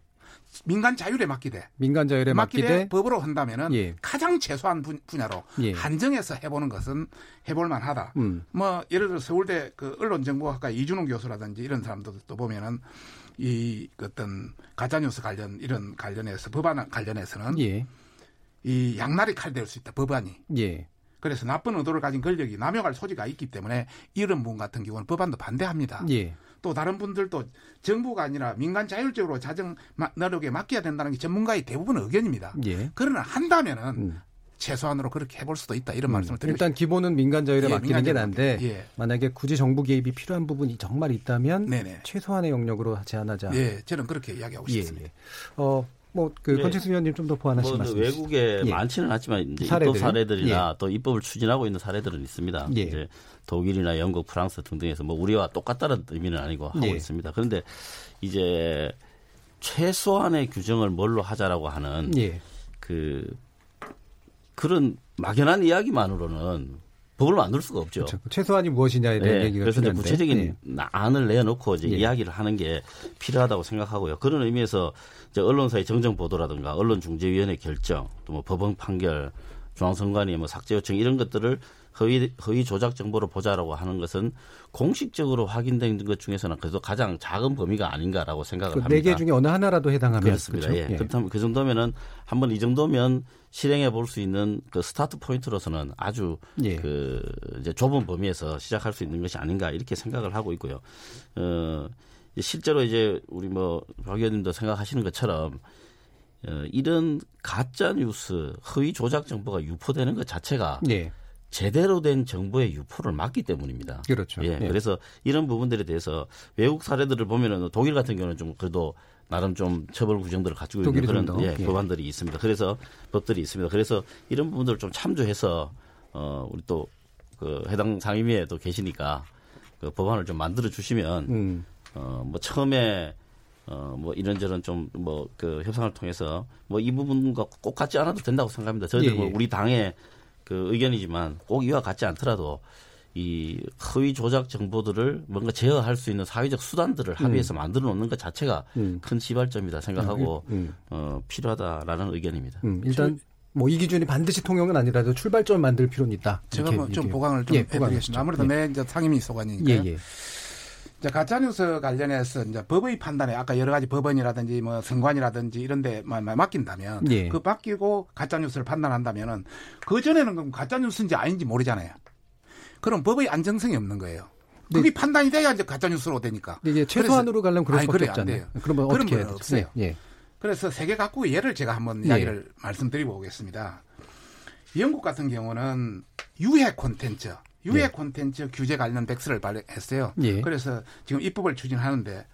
민간 자율에 맡기되 민간 자율에 맡기되 맡기되 법으로 한다면은 예. 가장 최소한 분, 분야로 예. 한정해서 해보는 것은 해볼 만하다. 음. 뭐 예를 들어 서울대 그 언론정보학과 이준호 교수라든지 이런 사람들도 보면은 이 어떤 가짜뉴스 관련 이런 관련해서 법안 관련해서는 예. 이 양날이 칼 될 수 있다 법안이. 예. 그래서 나쁜 의도를 가진 권력이 남용할 소지가 있기 때문에 이런 분 같은 경우는 법안도 반대합니다. 예. 또 다른 분들도 정부가 아니라 민간 자율적으로 자정 마- 노력에 맡겨야 된다는 게 전문가의 대부분 의견입니다. 예. 그러나 한다면은 음. 최소한으로 그렇게 해볼 수도 있다 이런 말씀을 드리고 일단 기본은 민간 자율에 예, 맡기는 게 난데 예. 만약에 굳이 정부 개입이 필요한 부분이 정말 있다면 네네. 최소한의 영역으로 제한하자. 예, 저는 그렇게 이야기하고 예, 싶습니다. 예. 어, 뭐그 예. 권채수 위원님 좀 더 보완하신 뭐 말씀. 외국에 예. 많지는 않지만 이제 사례들. 입법 사례들이나 또 입법을 추진하고 있는 사례들은 있습니다. 예. 이제 독일이나 영국, 프랑스 등등에서 뭐 우리와 똑같다는 의미는 아니고 하고 예. 있습니다. 그런데 이제 최소한의 규정을 뭘로 하자라고 하는 예. 그 그런 막연한 이야기만으로는 법을 만들 수가 없죠. 그렇죠. 최소한이 무엇이냐에 대한 네, 얘기가 그래서 이제 필요한데. 구체적인 예. 안을 내놓고 이제 예. 이야기를 하는 게 필요하다고 생각하고요. 그런 의미에서 이제 언론사의 정정 보도라든가 언론중재위원회 결정, 또 뭐 법원 판결, 중앙선관위 뭐 삭제 요청 이런 것들을 허위 허위 조작 정보로 보자라고 하는 것은 공식적으로 확인된 것 중에서는 그래도 가장 작은 범위가 아닌가라고 생각을 합니다. 네 개 중에 어느 하나라도 해당하면 그렇습니다. 그렇죠? 예. 그렇다면 그 정도면은 한번 이 정도면 실행해 볼 수 있는 그 스타트 포인트로서는 아주 예. 그 이제 좁은 범위에서 시작할 수 있는 것이 아닌가 이렇게 생각을 하고 있고요. 어 실제로 이제 우리 뭐박 의원님도 생각하시는 것처럼 어, 이런 가짜 뉴스, 허위 조작 정보가 유포되는 것 자체가 예. 제대로 된 정보의 유포를 막기 때문입니다. 그렇죠. 예, 예. 그래서 이런 부분들에 대해서 외국 사례들을 보면은 독일 같은 경우는 좀 그래도 나름 좀 처벌 구정들을 갖추고 있는 그런 예, 예. 법안들이 있습니다. 그래서 법들이 있습니다. 그래서 이런 부분들을 좀 참조해서 어 우리 또 그 해당 상임위에도 계시니까 그 법안을 좀 만들어 주시면 음. 어뭐 처음에 어뭐 이런저런 좀 뭐 그 협상을 통해서 뭐 이 부분과 꼭 같지 않아도 된다고 생각합니다. 저희들 예, 뭐 예. 우리 당의 그 의견이지만 꼭 이와 같지 않더라도 이 허위 조작 정보들을 뭔가 제어할 수 있는 사회적 수단들을 합의해서 만들어 놓는 것 자체가 음. 큰 시발점이다 생각하고 음, 어 필요하다라는 의견입니다. 음, 일단 뭐 이 기준이 반드시 통용은 아니라도 출발점 만들 필요는 있다. 제가 이렇게 뭐 좀. 보강을 좀 예, 해드리겠습니다. 아무래도 예. 내 이제 상임위 소관이니까. 예, 예. 이제 가짜뉴스 관련해서 이제 법의 판단에 아까 여러 가지 법원이라든지 뭐 선관이라든지 이런 데만 맡긴다면 예. 그 맡기고 가짜뉴스를 판단한다면은 그 전에는 그럼 가짜뉴스인지 아닌지 모르잖아요. 그럼 법의 안정성이 없는 거예요. 그게 판단이 돼야 이제 가짜뉴스로 되니까. 근데 이게 최소한으로 가려면 그럴 아니, 수밖에 없잖아요. 그러면 그런 어떻게 건 해야? 없어요. 예, 예. 그래서 세계 각국의 예를 제가 한번 예. 이야기를 말씀드리고 오겠습니다. 영국 같은 경우는 유해 콘텐츠, 유해 예. 콘텐츠 규제 관련 백서를 발행했어요. 예. 그래서 지금 입법을 추진하는데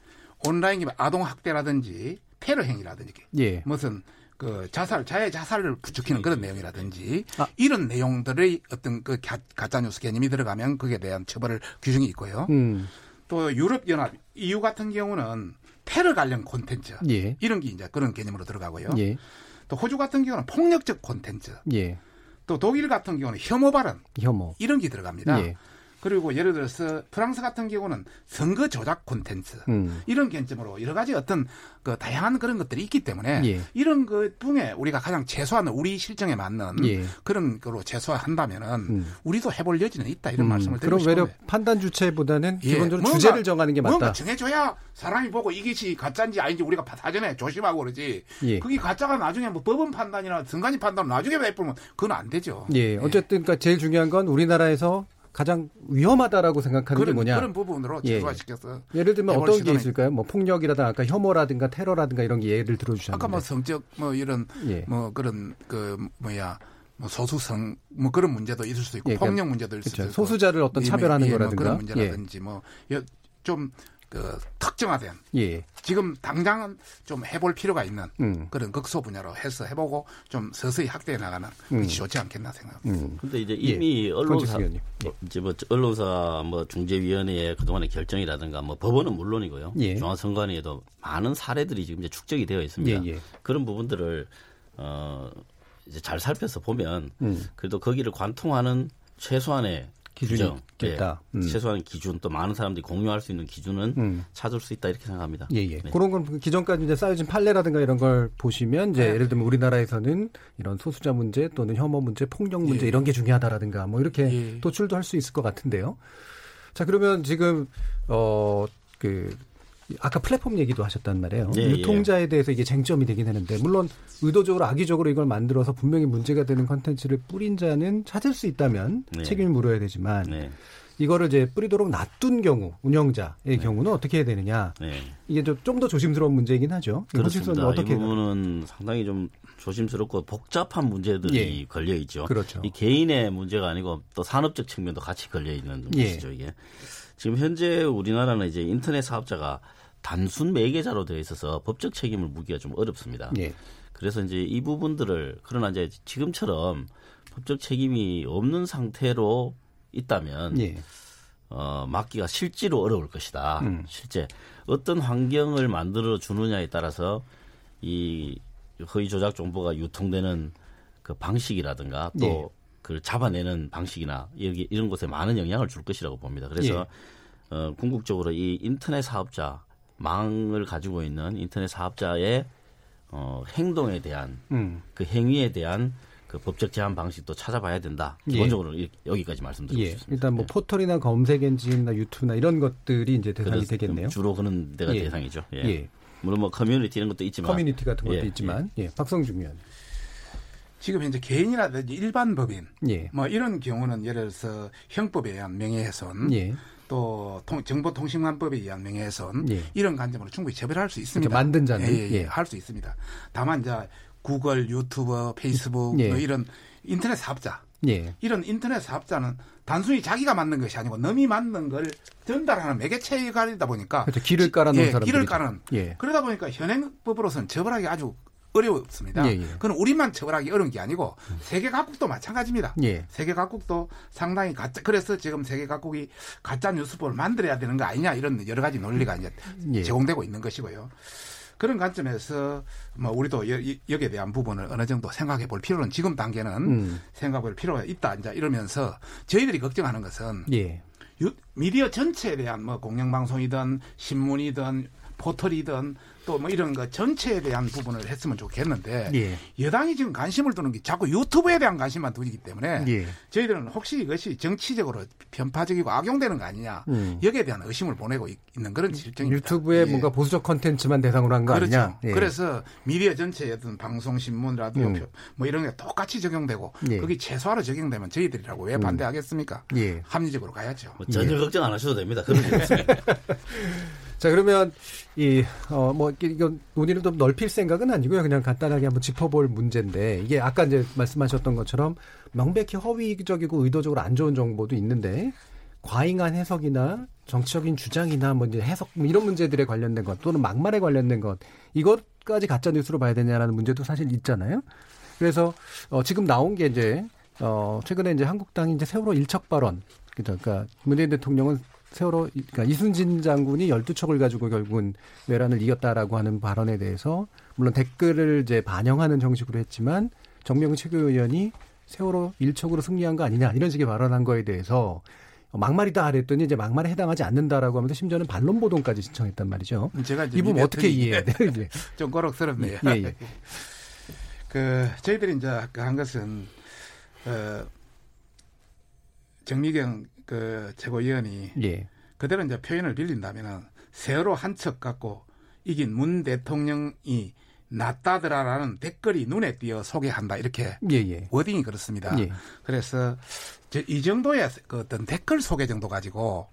온라인 아동 학대라든지 테러 행위라든지 예. 무슨 그 자살, 자해 자살을 부추기는 그런 내용이라든지 아. 이런 내용들의 어떤 그 가, 가짜 뉴스 개념이 들어가면 그에 대한 처벌을 규정이 있고요. 음. 또 유럽 연합 EU 같은 경우는 테러 관련 콘텐츠 예. 이런 게 이제 그런 개념으로 들어가고요. 예. 또 호주 같은 경우는 폭력적 콘텐츠, 예. 또 독일 같은 경우는 혐오 발언 혐오. 이런 게 들어갑니다. 예. 그리고 예를 들어서 프랑스 같은 경우는 선거 조작 콘텐츠 음. 이런 개념으로 여러 가지 어떤 그 다양한 그런 것들이 있기 때문에 예. 이런 것 중에 우리가 가장 최소한 우리 실정에 맞는 예. 그런 거로 최소화한다면은 음. 우리도 해볼 여지는 있다 이런 음, 말씀을 드리고 그럼 싶어요. 외려 판단 주체보다는 예, 기본적으로 뭔가- 주제를 정하는 게 뭔가 맞다. 정해줘야 사람이 보고 이것이 가짜인지 아닌지 우리가 사전에 조심하고 그러지. 예. 그게 가짜가 나중에 뭐 법원 판단이나 선관위 판단을 나중에 내보면 그건 안 되죠. 예, 어쨌든 그러니까 제일 중요한 건 우리나라에서 가장 위험하다고 생각하는 게 그런, 뭐냐. 그런 부분으로 예. 최소화시켜서 예 를 들면 어떤 게 있을까요? 뭐 폭력이라든가 아까 혐오라든가 테러라든가 이런 게 예를 들어주셨는데. 아까 뭐 성적 뭐 이런 예. 뭐 그런 그 뭐야 뭐 소수성 뭐 그런 문제도 있을 수도 있고 예, 그러니까 폭력 문제도 있을 그렇죠. 있고 소수자를 어떤 예, 차별하는 예, 뭐 거라든가. 그런 문제라든지 뭐 뭐좀 그 특정화된 예. 지금 당장은 좀 해볼 필요가 있는 음. 그런 극소 분야로 해서 해보고 좀 서서히 확대해 나가는 음. 것이 좋지 않겠나 생각합니다. 음. 근데 이제 예. 이미 언론사 프란치스 의원님. 뭐 이제 뭐 언론사 뭐 중재위원회의 그동안의 결정이라든가 뭐 법원은 물론이고요. 예. 중앙선관위에도 많은 사례들이 지금 이제 축적이 되어 있습니다. 예, 예. 그런 부분들을 어 이제 잘 살펴서 보면 음. 그래도 거기를 관통하는 최소한의 기준이 규정, 있다. 예, 음. 최소한의 기준 또 많은 사람들이 공유할 수 있는 기준은 음. 찾을 수 있다 이렇게 생각합니다. 예, 예. 네. 그런 건 기존까지 이제 쌓여진 판례라든가 이런 걸 보시면 이제 네. 예를 들면 우리나라에서는 이런 소수자 문제 또는 혐오 문제, 폭력 문제 예. 이런 게 중요하다라든가 뭐 이렇게 예. 도출도 할 수 있을 것 같은데요. 자, 그러면 지금 어그 아까 플랫폼 얘기도 하셨단 말이에요. 예, 유통자에 대해서 이게 쟁점이 되긴 하는데 물론 의도적으로 악의적으로 이걸 만들어서 분명히 문제가 되는 컨텐츠를 뿌린 자는 찾을 수 있다면 네. 책임을 물어야 되지만 네. 이거를 이제 뿌리도록 놔둔 경우 운영자의 경우는 어떻게 해야 되느냐 네. 이게 좀좀더 조심스러운 문제이긴 하죠. 이 그렇습니다. 어떻게 이 부분은 상당히 좀 조심스럽고 복잡한 문제들이 예. 걸려 있죠. 그렇죠. 이 개인의 문제가 아니고 또 산업적 측면도 같이 걸려 있는 예. 것이죠. 이게 지금 현재 우리나라는 이제 인터넷 사업자가 단순 매개자로 되어 있어서 법적 책임을 묻기가 좀 어렵습니다. 예. 그래서 이제 이 부분들을 그러나 이제 지금처럼 법적 책임이 없는 상태로 있다면 예. 어, 막기가 실제로 어려울 것이다. 음. 실제 어떤 환경을 만들어 주느냐에 따라서 이 허위 조작 정보가 유통되는 그 방식이라든가 예. 또그 잡아내는 방식이나 여기 이런 곳에 많은 영향을 줄 것이라고 봅니다. 그래서 예. 어, 궁극적으로 이 인터넷 사업자 망을 가지고 있는 인터넷 사업자의 어, 행동에 대한 음. 그 행위에 대한 그 법적 제한 방식도 찾아봐야 된다. 예. 기본적으로 이- 여기까지 말씀드리고 예. 싶습니다. 일단 뭐 포털이나 검색 엔진이나 유튜브나 이런 것들이 이제 대상이 되겠네요. 주로 그런 데가 예. 대상이죠. 예. 예. 물론 뭐 커뮤니티 이런 것도 있지만 커뮤니티 같은 것도 예, 있지만 예. 박성중 의원. 지금 현재 개인이라든지 일반 법인 예. 뭐 이런 경우는 예를 들어서 형법에 의한 명예훼손 예. 또 통- 정보통신망법에 의한 명예훼손 예. 이런 관점으로 충분히 처벌할 수 있습니다. 그렇죠. 만든 자는? 예, 예, 예. 할 수 있습니다. 다만 이제 구글, 유튜브, 페이스북 예. 뭐 이런 인터넷 사업자 예. 이런 인터넷 사업자는 단순히 자기가 만든 것이 아니고 남이 만든 걸 전달하는 매개체 역할이다 보니까 그렇죠. 길을 깔아놓은 예, 사람들이죠. 길을 예. 그러다 보니까 현행법으로서는 처벌하기 아주 어려웠습니다. 예, 예. 그건 우리만 처벌하기 어려운 게 아니고 세계 각국도 마찬가지입니다. 예. 세계 각국도 상당히 가짜 그래서 지금 세계 각국이 가짜 뉴스법을 만들어야 되는 거 아니냐 이런 여러 가지 논리가 이제 예. 제공되고 있는 것이고요. 그런 관점에서 뭐 우리도 여, 이- 여기에 대한 부분을 어느 정도 생각해 볼 필요는 지금 단계는 음. 생각해 볼 필요가 있다 이제 이러면서 저희들이 걱정하는 것은 예. 유- 미디어 전체에 대한 뭐 공영방송이든 신문이든 포털이든 또 뭐 이런 거 전체에 대한 부분을 했으면 좋겠는데 예. 여당이 지금 관심을 두는 게 자꾸 유튜브에 대한 관심만 두기 때문에 예. 저희들은 혹시 이것이 정치적으로 편파적이고 악용되는 거 아니냐 음. 여기에 대한 의심을 보내고 있- 있는 그런 실정입니다. 유튜브에 뭔가 보수적 컨텐츠만 대상으로 한거 그렇죠. 아니냐. 예. 그래서 미디어 전체에 어떤 방송, 신문, 라디오, 음. 표- 뭐 이런 게 똑같이 적용되고 예. 거기 최소화로 적용되면 저희들이라고 왜 음. 반대하겠습니까? 예. 합리적으로 가야죠. 뭐 전혀 걱정 안 하셔도 됩니다. 그런 게 없습니다. 자 그러면 이 어 뭐 이건 논의를 좀 넓힐 생각은 아니고요. 그냥 간단하게 한번 짚어볼 문제인데 이게 아까 이제 말씀하셨던 것처럼 명백히 허위적이고 의도적으로 안 좋은 정보도 있는데 과잉한 해석이나 정치적인 주장이나 뭐 이제 해석 뭐 이런 문제들에 관련된 것 또는 막말에 관련된 것 이것까지 가짜 뉴스로 봐야 되냐라는 문제도 사실 있잖아요. 그래서 어 지금 나온 게 이제 어 최근에 이제 한국당이 이제 세월호 일척 발언 그죠? 그러니까 문재인 대통령은 세월호 그러니까 이순진 장군이 12척을 가지고 결국은 내란을 이겼다라고 하는 발언에 대해서 물론 댓글을 이제 반영하는 정식으로 했지만 정명훈 최고위원이 세월호 1척으로 승리한 거 아니냐 이런 식의 발언한 거에 대해서 막말이다 그랬더니 이제 막말에 해당하지 않는다라고 하면서 심지어는 반론 보도까지 신청했단 말이죠. 제가 이 부분 어떻게 이해해야 돼요? 이제? 좀 거럭스럽네요. 예, 예. 그 저희들이 이제 아까 한 것은 어, 정미경 그 최고위원이 예. 그대로 이제 표현을 빌린다면은 세월호 한척 갖고 이긴 문 대통령이 낫다더라라는 댓글이 눈에 띄어 소개한다 이렇게 예, 예. 워딩이 그렇습니다. 예. 그래서 저이 정도의 그 어떤 댓글 소개 정도 가지고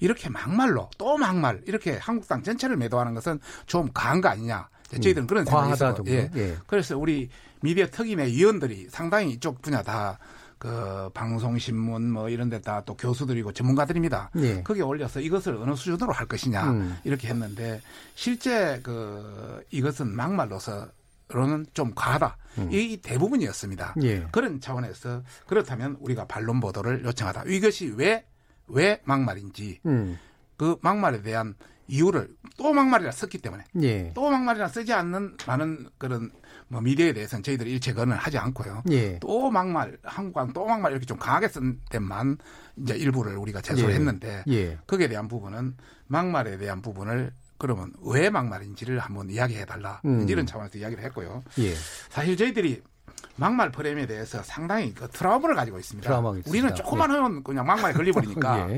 이렇게 막말로 또 막말 이렇게 한국당 전체를 매도하는 것은 좀 과한 거 아니냐. 저희들은 음, 그런 생각이 있어요. 정도? 예. 예. 그래서 우리 미디어 특임의 위원들이 상당히 이쪽 분야 다 그 방송 신문 뭐 이런 데다 또 교수들이고 전문가들입니다. 예. 거기에 올려서 이것을 어느 수준으로 할 것이냐 음. 이렇게 했는데 실제 그 이것은 막말로서 로는 좀 과하다. 이 대부분이었습니다. 음. 예. 그런 차원에서 그렇다면 우리가 반론 보도를 요청하다. 이것이 왜 왜 막말인지 음. 그 막말에 대한 이유를 또 막말이라 썼기 때문에 예. 또 막말이라 쓰지 않는 많은 그런 뭐 미디어에 대해서는 저희들이 일체건을 하지 않고요. 예. 또 막말, 한국은 또 막말 이렇게 좀 강하게 쓴 데만 이제 일부를 우리가 제소를 예. 했는데 예. 거기에 대한 부분은 막말에 대한 부분을 그러면 왜 막말인지를 한번 이야기해 달라 음. 이런 차원에서 이야기를 했고요. 예. 사실 저희들이 막말 프레임에 대해서 상당히 그 트라우마를 가지고 있습니다. 있습니다. 우리는 조금만 예. 하면 그냥 막말에 걸려버리니까. 예.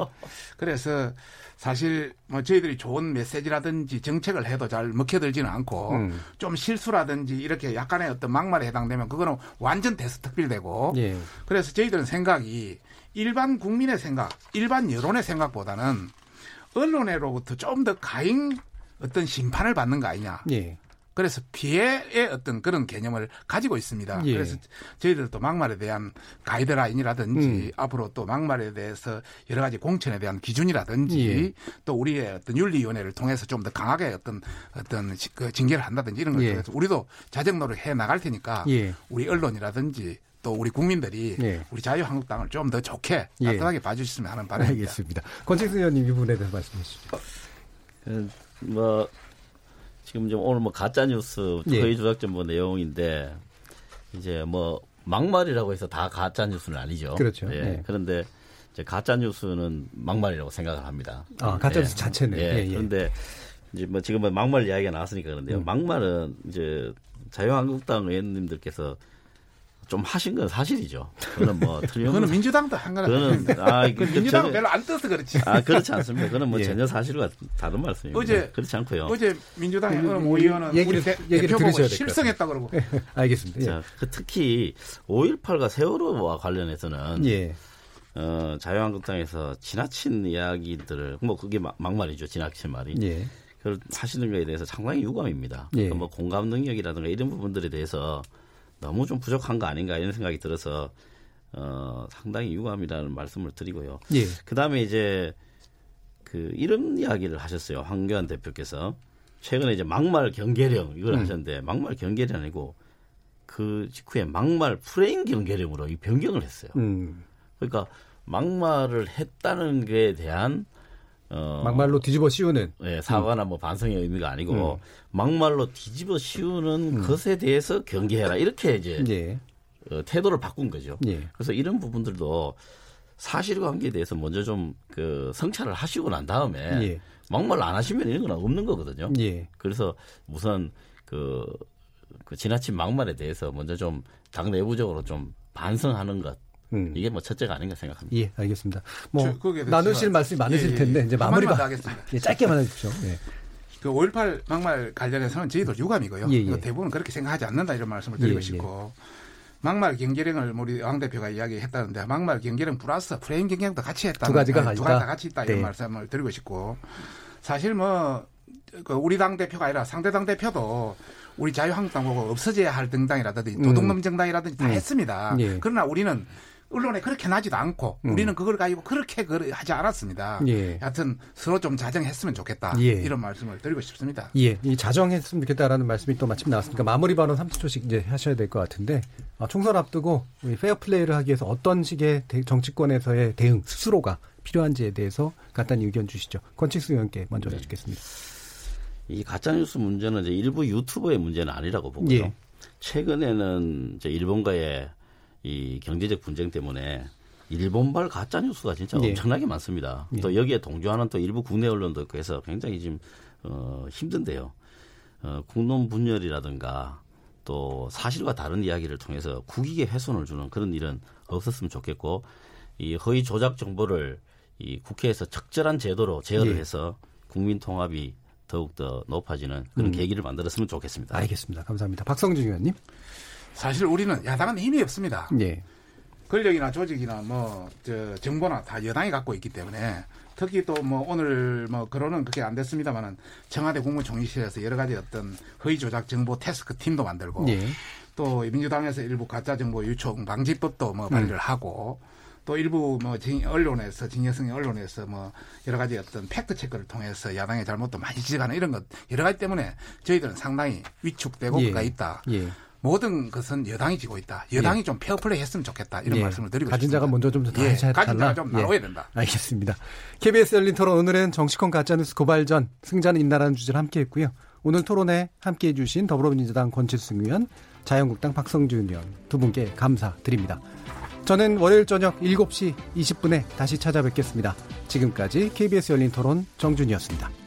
그래서 사실 뭐 저희들이 좋은 메시지라든지 정책을 해도 잘 먹혀들지는 않고 음. 좀 실수라든지 이렇게 약간의 어떤 막말에 해당되면 그거는 완전 대스특필되고 예. 그래서 저희들은 생각이 일반 국민의 생각, 일반 여론의 생각보다는 언론으로부터 좀 더 가잉 어떤 심판을 받는 거 아니냐. 예. 그래서 피해의 어떤 그런 개념을 가지고 있습니다. 예. 그래서 저희들도 막말에 대한 가이드라인이라든지 음. 앞으로 또 막말에 대해서 여러 가지 공천에 대한 기준이라든지 예. 또 우리의 어떤 윤리위원회를 통해서 좀 더 강하게 어떤 어떤 지- 그 징계를 한다든지 이런 것들 예. 서 우리도 자정 노력해 나갈 테니까 예. 우리 언론이라든지 또 우리 국민들이 예. 우리 자유한국당을 좀 더 좋게 예. 따뜻하게 봐주셨으면 하는 바람입니다. 알겠습니다. 권庆수 의원님 이 부분에 대해서 말씀해 주시죠. 그, 뭐 지금 좀 오늘 뭐 가짜 뉴스 예. 허위 조작 정보 내용인데 이제 뭐 막말이라고 해서 다 가짜 뉴스는 아니죠. 그렇죠. 예. 네. 그런데 이제 가짜 뉴스는 막말이라고 생각을 합니다. 아, 가짜 뉴스 자체는. 예. 예, 예. 그런데 이제 뭐 지금은 막말 이야기가 나왔으니까 그런데요. 음. 막말은 이제 자유한국당 의원님들께서 좀 하신 건 사실이죠. 그거는 뭐 틀림없는 그거는 민주당도 한 거나 그거는 아 그 민주당은 별로 안 떠서 그렇지. 아 그렇지 않습니다. 그거는 뭐 예. 전혀 사실과 다른 말씀입니다. 어제 그렇지 않고요. 어제 민주당의 어느 모 의원은 얘기를- 우리 대, 얘기를 들으셔야 될것 실성했다 그러고 알겠습니다. 예. 자, 그 특히 5.18과 세월호와 관련해서는 예. 어, 자유한국당에서 지나친 이야기들을 뭐 그게 막, 막말이죠. 지나친 말이. 예. 그걸 하시는 거에 대해서 상당히 유감입니다. 예. 그러니까 뭐 공감 능력이라든가 이런 부분들에 대해서 너무 좀 부족한 거 아닌가 이런 생각이 들어서 어, 상당히 유감이라는 말씀을 드리고요. 예. 그다음에 이제 그 이런 이야기를 하셨어요. 황교안 대표께서 최근에 이제 막말 경계령 이걸 음. 하셨는데 막말 경계령이 아니고 그 직후에 막말 프레임 경계령으로 이 변경을 했어요. 음. 그러니까 막말을 했다는 것에 대한 어, 막말로 뒤집어 씌우는. 예, 사과나 뭐 반성의 의미가 아니고 음. 막말로 뒤집어 씌우는 것에 대해서 경계해라 이렇게 이제 예. 어, 태도를 바꾼 거죠. 예. 그래서 이런 부분들도 사실관계에 대해서 먼저 좀 그 성찰을 하시고 난 다음에 예. 막말 안 하시면 이런 건 없는 거거든요. 예. 그래서 우선 그, 그 지나친 막말에 대해서 먼저 좀 당 내부적으로 좀 반성하는 것 음. 이게 뭐 첫째가 아닌가 생각합니다. 예, 알겠습니다. 뭐 나누실 말씀이 많으실 예, 예, 텐데 예. 이제 마무리가 더 하겠습니다. 예, 짧게만 해주십시오. 예. 그5.18 막말 관련해서는 저희도 유감이고요. 예, 예. 그 대부분 그렇게 생각하지 않는다 이런 말씀을 드리고 예, 예. 싶고 막말 경계령을 우리 왕 대표가 이야기했다는데 막말 경계령 플러스 프레임 경계령도 같이 했다. 두 가지가 두 있다. 가지 다 같이 있다 이런 네. 말씀을 드리고 싶고 사실 뭐그 우리 당 대표가 아니라 상대 당 대표도 우리 자유한국당 보고 없어져야 할 정당이라든지 음. 도둑놈 정당이라든지 다 음. 했습니다. 예. 그러나 우리는 언론에 그렇게 나지도 않고 음. 우리는 그걸 가지고 그렇게 그- 하지 않았습니다. 예. 하여튼 서로 좀 자정했으면 좋겠다. 예. 이런 말씀을 드리고 싶습니다. 예, 이 자정했으면 좋겠다라는 말씀이 또 마침 나왔으니까 마무리 발언 30초씩 이제 하셔야 될 것 같은데 아, 총선 앞두고 우리 페어 플레이를 하기 위해서 어떤 식의 대- 정치권에서의 대응 스스로가 필요한지에 대해서 간단히 의견 주시죠. 권칙수 의원께 먼저 네. 여쭙겠습니다. 이 가짜뉴스 문제는 이제 일부 유튜버의 문제는 아니라고 보고요. 예. 최근에는 이제 일본과의 이 경제적 분쟁 때문에 일본발 가짜 뉴스가 진짜 예. 엄청나게 많습니다. 예. 또 여기에 동조하는 또 일부 국내 언론도 있고 해서 굉장히 지금 어, 힘든데요. 어, 국론 분열이라든가 또 사실과 다른 이야기를 통해서 국익에 훼손을 주는 그런 일은 없었으면 좋겠고 이 허위 조작 정보를 이 국회에서 적절한 제도로 제어를 예. 해서 국민 통합이 더욱 더 높아지는 그런 음. 계기를 만들었으면 좋겠습니다. 알겠습니다. 감사합니다. 박성준 의원님. 사실 우리는 야당은 힘이 없습니다. 예. 권력이나 조직이나 뭐저 정보나 다 여당이 갖고 있기 때문에 특히 또 뭐 오늘 뭐 거론은 그게 안 됐습니다만은 청와대 국무총리실에서 여러 가지 어떤 허위 조작 정보 테스크 팀도 만들고 예. 또 민주당에서 일부 가짜 정보 유총 방지법도 뭐 발의를 하고 또 일부 뭐 진- 언론에서 진여성의 언론에서 뭐 여러 가지 어떤 팩트 체크를 통해서 야당의 잘못도 많이 지적하는 이런 것 여러 가지 때문에 저희들은 상당히 위축되고 예. 있다. 예. 모든 것은 여당이 지고 있다. 여당이 좀 페어플레이 했으면 좋겠다. 이런 예. 말씀을 드리고 가진 싶습니다. 자가 먼저 좀더 예, 잘 가진 달라. 자가 좀 예. 나눠야 된다. 알겠습니다. KBS 열린 토론 오늘은 정치권 가짜뉴스 고발전 승자는 있나라는 주제를 함께했고요. 오늘 토론에 함께해 주신 더불어민주당 권칠승 의원, 자유한국당 박성준 의원 두 분께 감사드립니다. 저는 월요일 저녁 7시 20분에 다시 찾아뵙겠습니다. 지금까지 KBS 열린 토론 정준이었습니다.